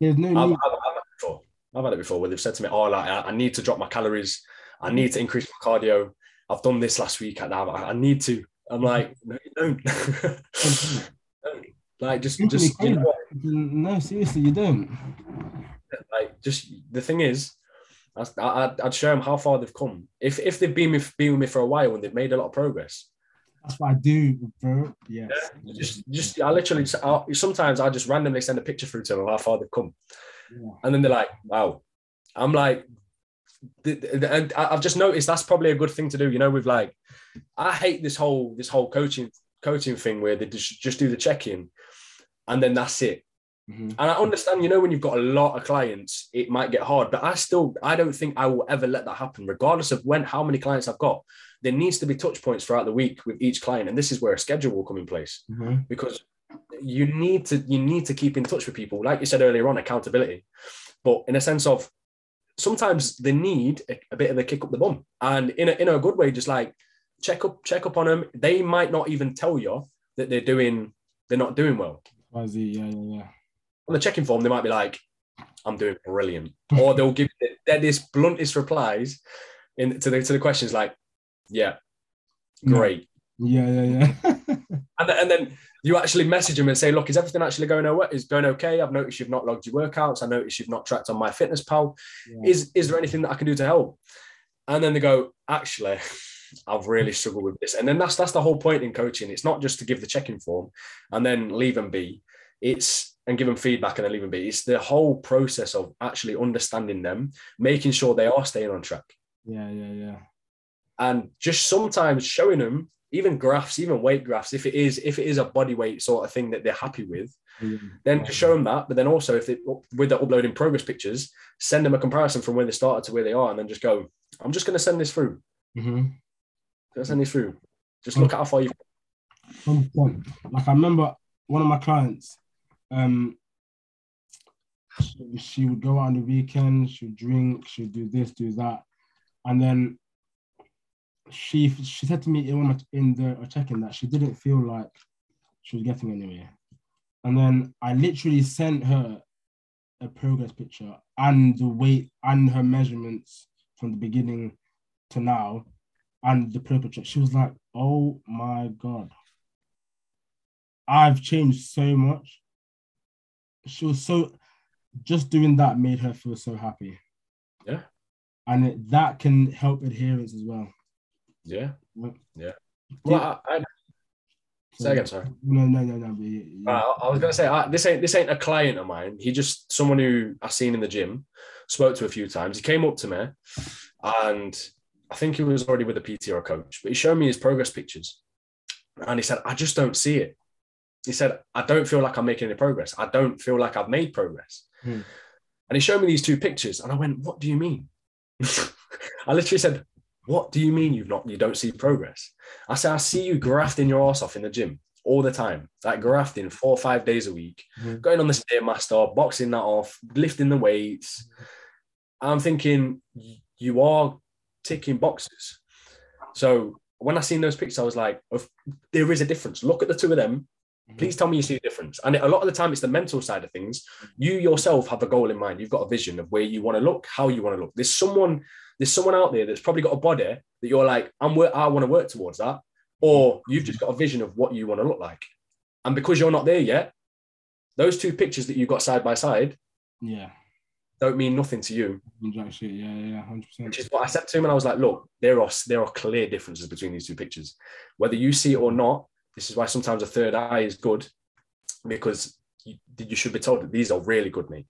There's no I've, need. I've, I've had it before. I've had it before where they've said to me, "Oh, like I, I need to drop my calories. I need to increase my cardio. I've done this last week. and I, I need to." I'm like, mm-hmm. "No, you don't. Don't. Like, just, just you know, No, seriously, you don't. like, just the thing is, I, I, I'd show them how far they've come. If if they've been with, been with me for a while and they've made a lot of progress, That's what I do, bro. Yes. you just just I literally I, sometimes I just randomly send a picture through to them of how far they've come. And then they're like, "Wow." I'm like, and I've just noticed that's probably a good thing to do. You know, with like, I hate this whole this whole coaching coaching thing where they just just do the check in, and then that's it. Mhm. And I understand, you know, when you've got a lot of clients, it might get hard. But I still, I don't think I will ever let that happen, regardless of when how many clients I've got. There needs to be touch points throughout the week with each client, and this is where a schedule will come in place Mhm. because you need to you need to keep in touch with people. Like you said earlier on accountability. But in a sense of sometimes they need a, a bit of a kick up the bum. And in a, in a good way just like check up check up on them they might not even tell you that they're doing they're not doing well. Yeah, yeah, yeah. on the checking form they might be like i'm doing brilliant. Or they'll give the deadest bluntest replies in to the to the questions like yeah great. Yeah, yeah, yeah. And, and then you actually message them and say, look, is everything actually going o- is going okay? I've noticed you've not logged your workouts. I noticed you've not tracked on MyFitnessPal. Yeah. Is is there anything that I can do to help? And then they go, actually, I've really struggled with this. And then that's that's the whole point in coaching. It's not just to give the check-in form and then leave them be. It's and give them feedback and then leave them be. It's the whole process of actually understanding them, making sure they are staying on track yeah, yeah, yeah. and just sometimes showing them even graphs even weight graphs if it is if it is a body weight sort of thing that they're happy with then just show them that but then also if they with the uploading progress pictures send them a comparison from where they started to where they are and then just go i'm just going to send this through Mm-hmm. send this through. Just look at how far you. Like I remember one of my clients, um, she, she would go out on the weekend, she would drink, she would do this, do that, and then she she said to me in, in the check-in that she didn't feel like she was getting anywhere, and then I literally sent her a progress picture and the weight and her measurements from the beginning to now and the progress. She was like, "Oh my god, I've changed so much." She was so just doing that made her feel so happy. Yeah. And it, that can help adherence as well. Yeah. Yeah. Well, I, I, say again, sorry. No, no, no, no. Yeah. Uh, I was gonna say I, this ain't this ain't a client of mine. He just someone who I seen in the gym, spoke to a few times. He came up to me, and I think he was already with a PT or a coach, but he showed me his progress pictures, and he said, "I just don't see it." He said, "I don't feel like I'm making any progress. I don't feel like I've made progress." Hmm. And he showed me these two pictures, and I went, "What do you mean?" I literally said, "What do you mean you've not? You don't see progress?" I said, "I see you grafting your ass off in the gym all the time, like grafting four or five days a week, mm-hmm. going on the stairmaster, boxing that off, lifting the weights." I'm thinking you are ticking boxes. So when I seen those pictures, I was like, there is a difference. Look at the two of them Mm-hmm. Please tell me you see a difference. And a lot of the time, it's the mental side of things. You yourself have a goal in mind. You've got a vision of where you want to look, how you want to look. There's someone, there's someone out there that's probably got a body that you're like, I'm I want to work towards that, or you've just got a vision of what you want to look like. And because you're not there yet, those two pictures that you got side by side, yeah, don't mean nothing to you. Exactly. Yeah, yeah, hundred percent. Which is what I said to him, and I was like, look, there are there are clear differences between these two pictures, whether you see it or not. This is why sometimes a third eye is good because you, you should be told that these are really good, mate.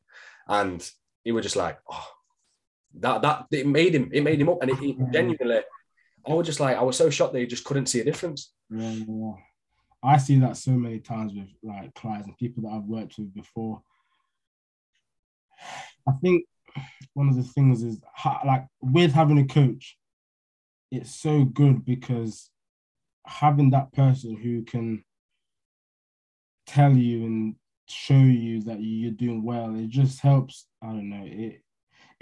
And he was just like, oh, that that it made him it made him up, and it, it genuinely, I was just like, I was so shocked that he just couldn't see a difference. Yeah, yeah. I see that so many times with like clients and people that I've worked with before. I think one of the things is like with having a coach, it's so good because having that person who can tell you and show you that you're doing well, it just helps. I don't know. It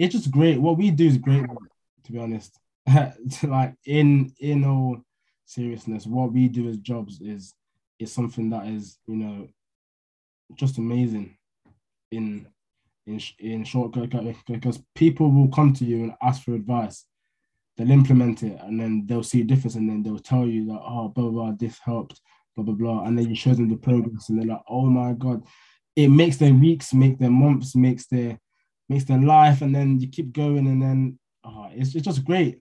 it's just great. What we do is great, to be honest. like in in all seriousness, what we do as jobs is is something that is you know just amazing in in in short because people will come to you and ask for advice they'll implement it and then they'll see a difference and then they'll tell you that oh blah blah, blah this helped blah blah blah and then you show them the progress and they're like oh my god it makes their weeks make their months makes their makes their life and then you keep going and then oh, it's, it's just great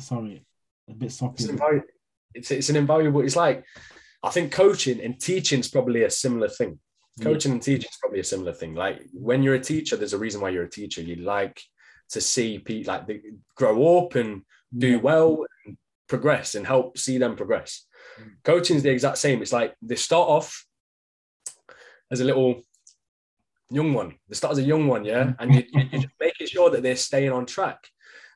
sorry a bit soppy it's, it's, it's an invaluable it's like i think coaching and teaching is probably a similar thing coaching yeah. and teaching is probably a similar thing like when you're a teacher there's a reason why you're a teacher you like to see people like they grow up and do yeah. well and progress and help see them progress. Mm. Coaching is the exact same. It's like they start off as a little young one. They start as a young one, yeah, mm. and you, you're just making sure that they're staying on track.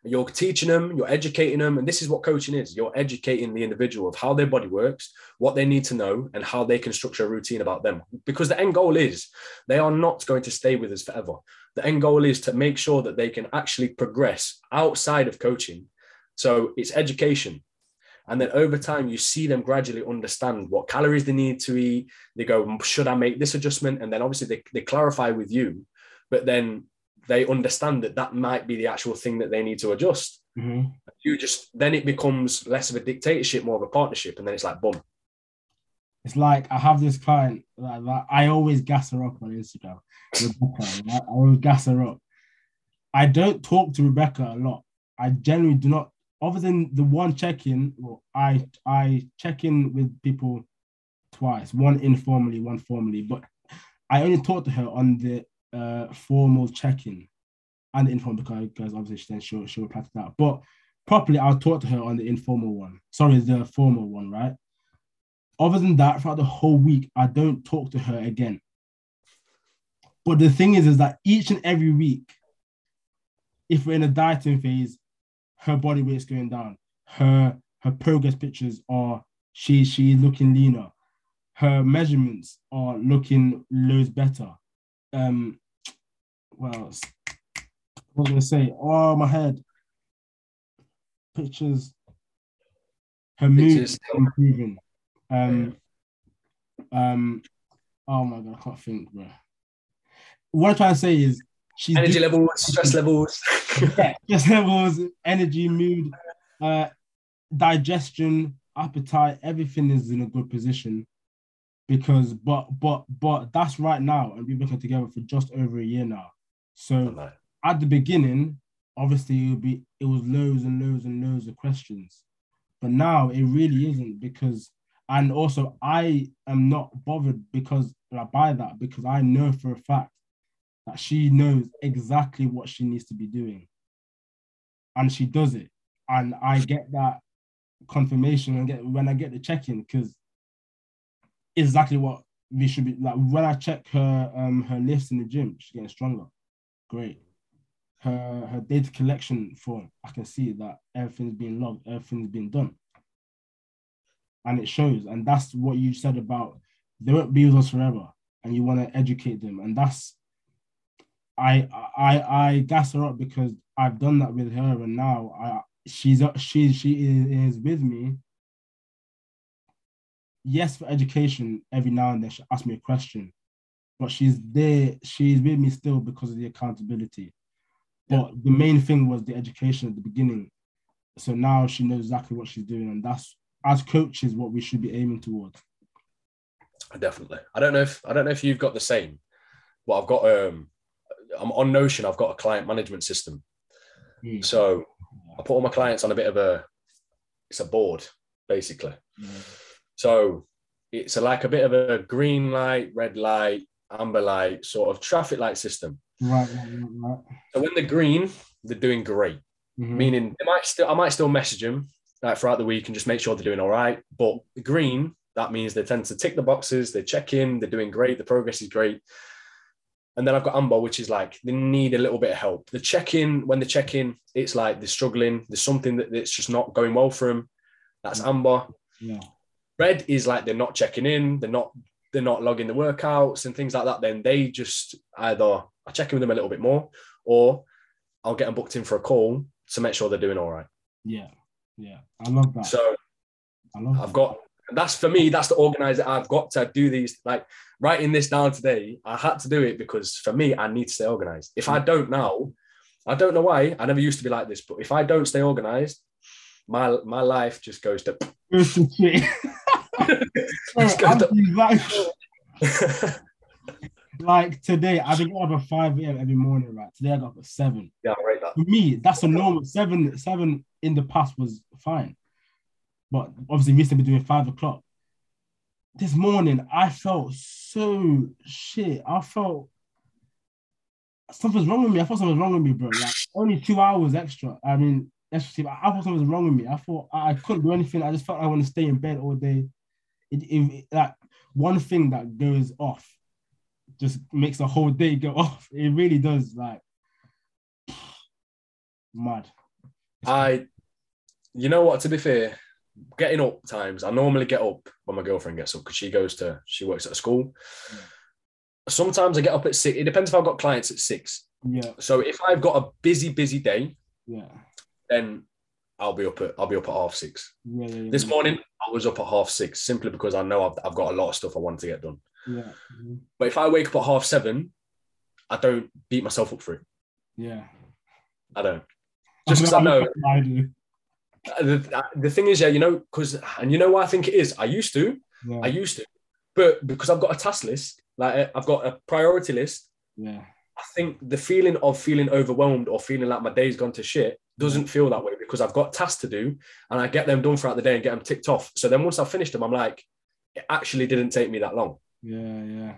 You're teaching them, you're educating them, and this is what coaching is. You're educating the individual of how their body works, what they need to know, and how they can structure a routine about them. Because the end goal is they are not going to stay with us forever. The end goal is to make sure that they can actually progress outside of coaching. So it's education. And then over time, you see them gradually understand what calories they need to eat. They go, should I make this adjustment? And then obviously they, they clarify with you, but then they understand that that might be the actual thing that they need to adjust. Mm-hmm. You just, then it becomes less of a dictatorship, more of a partnership. And then it's like, boom, it's like I have this client that, that I always gas her up on Instagram. Rebecca, I always gas her up. I don't talk to Rebecca a lot. I generally do not, other than the one check-in. Well, I I check in with people twice, one informally, one formally. But I only talk to her on the uh, formal check-in and the informal because, because obviously then she'll she'll reply to that. But properly, I'll talk to her on the informal one. Sorry, the formal one, right? Other than that, throughout the whole week, I don't talk to her again. But the thing is, is that each and every week, if we're in a dieting phase, her body weight's going down, her her progress pictures are she she's looking leaner. Her measurements are looking loads better. Um, what else? What was I gonna say? Oh, my head. Pictures. Her mood is improving. Um, um, oh my god, I can't think, bro. What I'm trying to say is she's Energy levels, stress levels. yeah, stress levels, energy, mood, uh, digestion, appetite, everything is in a good position. Because, but, but, but that's right now, and we've been working together for just over a year now. So at the beginning, obviously it would be it was loads and loads and loads of questions, but now it really isn't because, and also I am not bothered because by that because I know for a fact that she knows exactly what she needs to be doing, and she does it, and I get that confirmation and get when I get the check in because exactly what we should be like when I check her um her lifts in the gym, she's getting stronger. Great. Her her data collection form, I can see that everything's being logged, everything's been done. And it shows, and that's what you said about they won't be with us forever, and you want to educate them, and that's I I I gas her up because I've done that with her, and now I she's she she is, is with me. Yes, for education, every now and then she asks me a question, but she's there. She's with me still because of the accountability. But the main thing was the education at the beginning. So now she knows exactly what she's doing, and that's as coaches what we should be aiming towards. Definitely. I don't know if I don't know if you've got the same. But I've got um I'm on Notion, I've got a client management system. Mm. So I put all my clients on a bit of a it's a board, basically. So it's a, like a bit of a green light, red light, amber light sort of traffic light system. Right, right, right. So when they're green, they're doing great. Mhm. Meaning they might still I might still message them like throughout the week and just make sure they're doing all right. But green, that means they tend to tick the boxes, they check in, they're doing great, the progress is great. And then I've got Amber, which is like they need a little bit of help. The check in, when they check in, it's like they're struggling. There's something that that's just not going well for them. That's Amber. Yeah. Red is like they're not checking in, they're not they're not logging the workouts and things like that. Then they just either I check in with them a little bit more, or I'll get them booked in for a call to make sure they're doing all right. Yeah. Yeah. I love that. So I love I've got that's for me, that's the organizer. I've got to do these, like writing this down today. I had to do it because for me, I need to stay organized. If I mm. don't now, I don't know why. I never used to be like this, but if I don't stay organized, my my life just goes to Goes to shit. Just goes to- like today, I think I have a 5 a.m. every morning, right? Today I got up at 7. yeah, right. For me, that's a normal 7 7 in the past was fine. But obviously, to be doing 5 o'clock. This morning, I felt so shit. I felt something's wrong with me. I thought something was wrong with me, bro. Like only two hours extra. I mean, extra. I thought something was wrong with me. I thought I couldn't do anything. I just felt I want to stay in bed all day. It, it, like one thing that goes off just makes the whole day go off. It really does. Like mad. I, you know what? To be fair, getting up times. I normally get up when my girlfriend gets up because she goes to she works at a school. Yeah. Sometimes I get up at six. It depends if I've got clients at six. Yeah, So if I've got a busy, busy day, yeah, then I'll be up at I'll be up at half six. yeah. yeah, yeah This morning I was up at half six simply because I know I've, I've got a lot of stuff I want to get done. Yeah, mhm, But if I wake up at half seven, I don't beat myself up for it. yeah. I don't. Just because I know I do. The, uh, the thing is, yeah, you know, because and you know why I think it is. I used to, Yeah, I used to, but because I've got a task list, like uh, I've got a priority list. yeah, I think the feeling of feeling overwhelmed or feeling like my day's gone to shit doesn't feel that way because I've got tasks to do and I get them done throughout the day and get them ticked off. So then once I've finished them, I'm like, it actually didn't take me that long. yeah, yeah.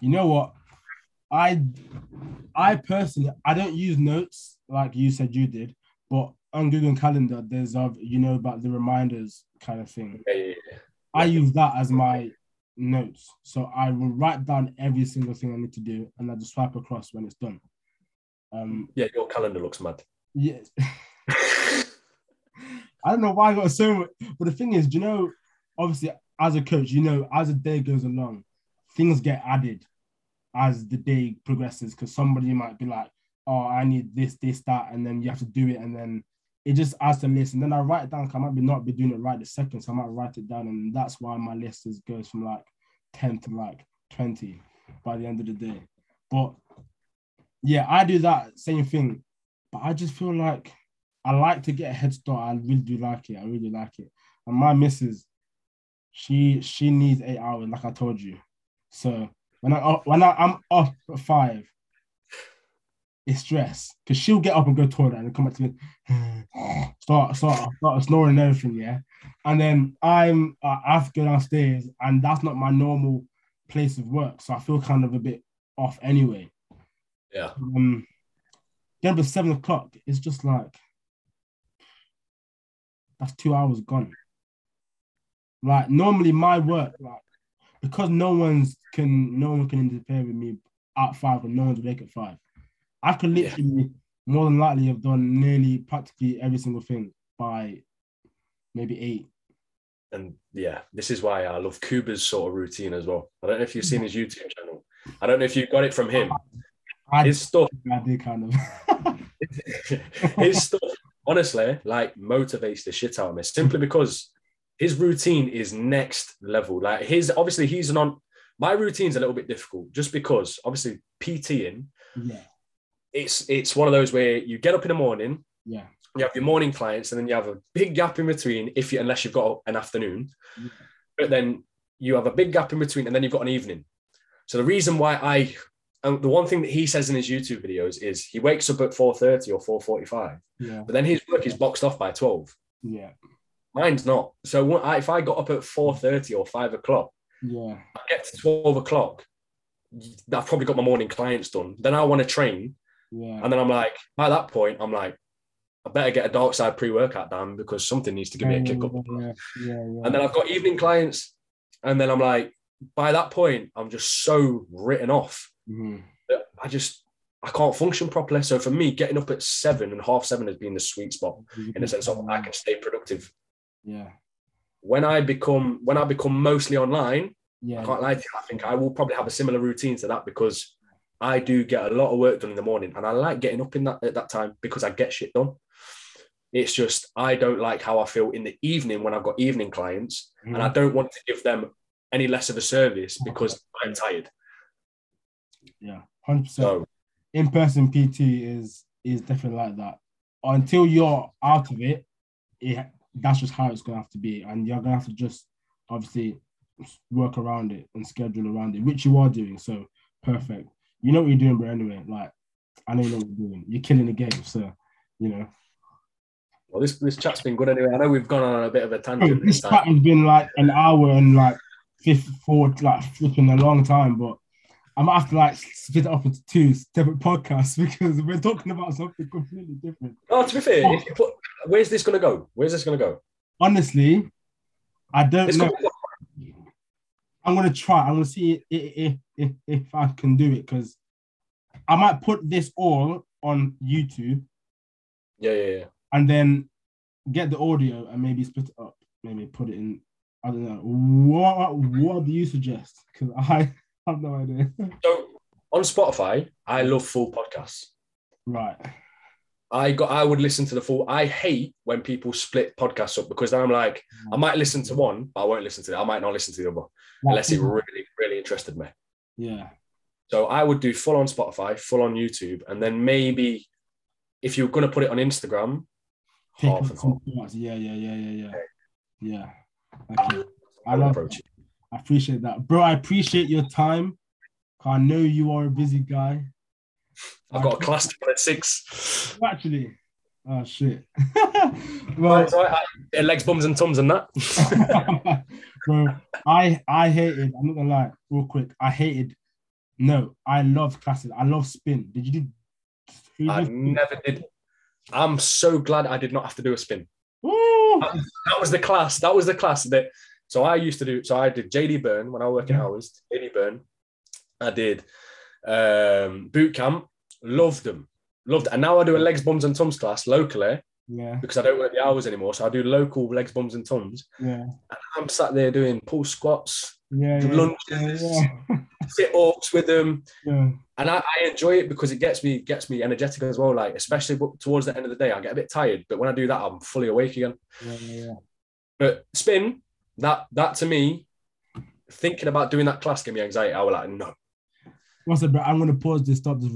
You know what? I, I personally, I don't use notes like you said you did, but on Google Calendar, there's of you know about the reminders kind of thing. Yeah, yeah, yeah. I use that as my notes. So I will write down every single thing I need to do and I just swipe across when it's done. Um Yeah, your calendar looks mad. yeah. I don't know why I got so much. But the thing is, do you know, obviously, as a coach, you know, as the day goes along, things get added as the day progresses because somebody might be like, oh, I need this, this, that, and then you have to do it, and then it just adds to the list. And then I write it down. I might be not be doing it right the second, so I might write it down, and that's why my list is goes from like ten to like twenty by the end of the day. But yeah, I do that same thing, but I just feel like I like to get a head start. I really do like it. I really like it. And my missus, she she needs eight hours, like I told you. So when I when I, I'm up at five, it's stress because she'll get up and go to toilet and come back to me, start start start snoring and everything, yeah. And then I'm uh, I have to go downstairs, and that's not my normal place of work, so I feel kind of a bit off anyway. Yeah. Um, then at seven o'clock, it's just like that's two hours gone. Like normally my work, like because no one's can no one can interfere with me at five and no one's awake at five. I could literally yeah. more than likely have done nearly practically every single thing by maybe eight. And yeah, this is why I love Kuba's sort of routine as well. I don't know if you've seen his YouTube channel. I don't know if you got it from him. I, his stuff. I did kind of. his stuff, honestly, like motivates the shit out of me simply because his routine is next level. Like his, obviously, he's on. My routine's a little bit difficult just because, obviously, PTing. Yeah. It's it's one of those where you get up in the morning. Yeah. You have your morning clients, and then you have a big gap in between. If you, unless you've got an afternoon, Yeah. but then you have a big gap in between, and then you've got an evening. So the reason why I and the one thing that he says in his YouTube videos is he wakes up at 4.30 or 4.45, Yeah. but then his work is boxed off by 12. Yeah. Mine's not. So if I got up at 4.30 or 5 o'clock, Yeah. I get to 12 o'clock, I've probably got my morning clients done. Then I want to train. Yeah. And then I'm like, by that point, I'm like, I better get a dark side pre-workout down because something needs to give me a kick up. Mm, yeah, yeah, yeah, And then I've got evening clients. And then I'm like, by that point, I'm just so written off. Mm-hmm. That I just I can't function properly. So for me, getting up at seven and half seven has been the sweet spot in the sense of I can stay productive. Yeah. When I become when I become mostly online, Yeah. I can't lie to you, I think I will probably have a similar routine to that because I do get a lot of work done in the morning and I like getting up in that at that time because I get shit done. It's just I don't like how I feel in the evening when I've got evening clients and I mm-hmm. don't want to give them any less of a service because I'm tired. Yeah. Hundred percent. So in person PT is is definitely like that. Until you're out of it, it that's just how it's gonna have to be, and you're gonna have to just obviously work around it and schedule around it, which you are doing. So perfect. You know what you're doing, bro. Anyway, like I know you know what you're doing. You're killing the game, so you know. well, this this chat's been good anyway. I know we've gone on a bit of a tangent This this chat has been like an hour and like fifth forward, like flipping a long time, but I might have to like split it up into two separate podcasts because we're talking about something completely different. Oh, to be fair, if you put, where's this going to go? Where's this going to go? Honestly, I don't It's know. gonna- I'm gonna try. I'm gonna see if if, if, if I can do it because I might put this all on YouTube yeah, yeah, yeah. and then get the audio and maybe split it up. Maybe put it in. I don't know. What what do you suggest? Because I have no idea. So on Spotify, I love full podcasts. right. I got I would listen to the full. I hate when people split podcasts up because I'm like, I might listen to one, but I won't listen to it. I might not listen to the other unless it really, really interested me. Yeah. So I would do full on Spotify, full on YouTube, and then maybe if you're gonna put it on Instagram, Take half and half. parts. Yeah, yeah, yeah, yeah, yeah. Yeah. Okay. I love approach it. I appreciate that. Bro, I appreciate your time. I know you are a busy guy. I've got a class to at six. Actually. Oh shit. Well, well, it's all right. I- uh, legs, bums, and tums, and that. bro, I I hated. I'm not gonna lie, real quick. I hated. No, I love classes. I love spin. Did you do? you I never did. I'm so glad I did not have to do a spin. Woo! That was the class. That was the class that. So I used to do. So I did JD Burn when I work in Yeah. hours. JD Burn. I did um, boot camp. Loved them. Loved. It. And now I do a legs, bums, and tums class locally. Yeah, because I don't work the hours anymore. So I do local legs, bums, and tums. yeah, I'm sat there doing pulse squats, yeah, yeah, lunges, yeah, sit ups with them, yeah, and I, I enjoy it because it gets me gets me energetic as well. Like especially towards the end of the day, I get a bit tired, but when I do that, I'm fully awake again. yeah, yeah. But spin that that to me, thinking about doing that class gave me anxiety. I was like, no, What's it, bro? I'm gonna pause this. Stop this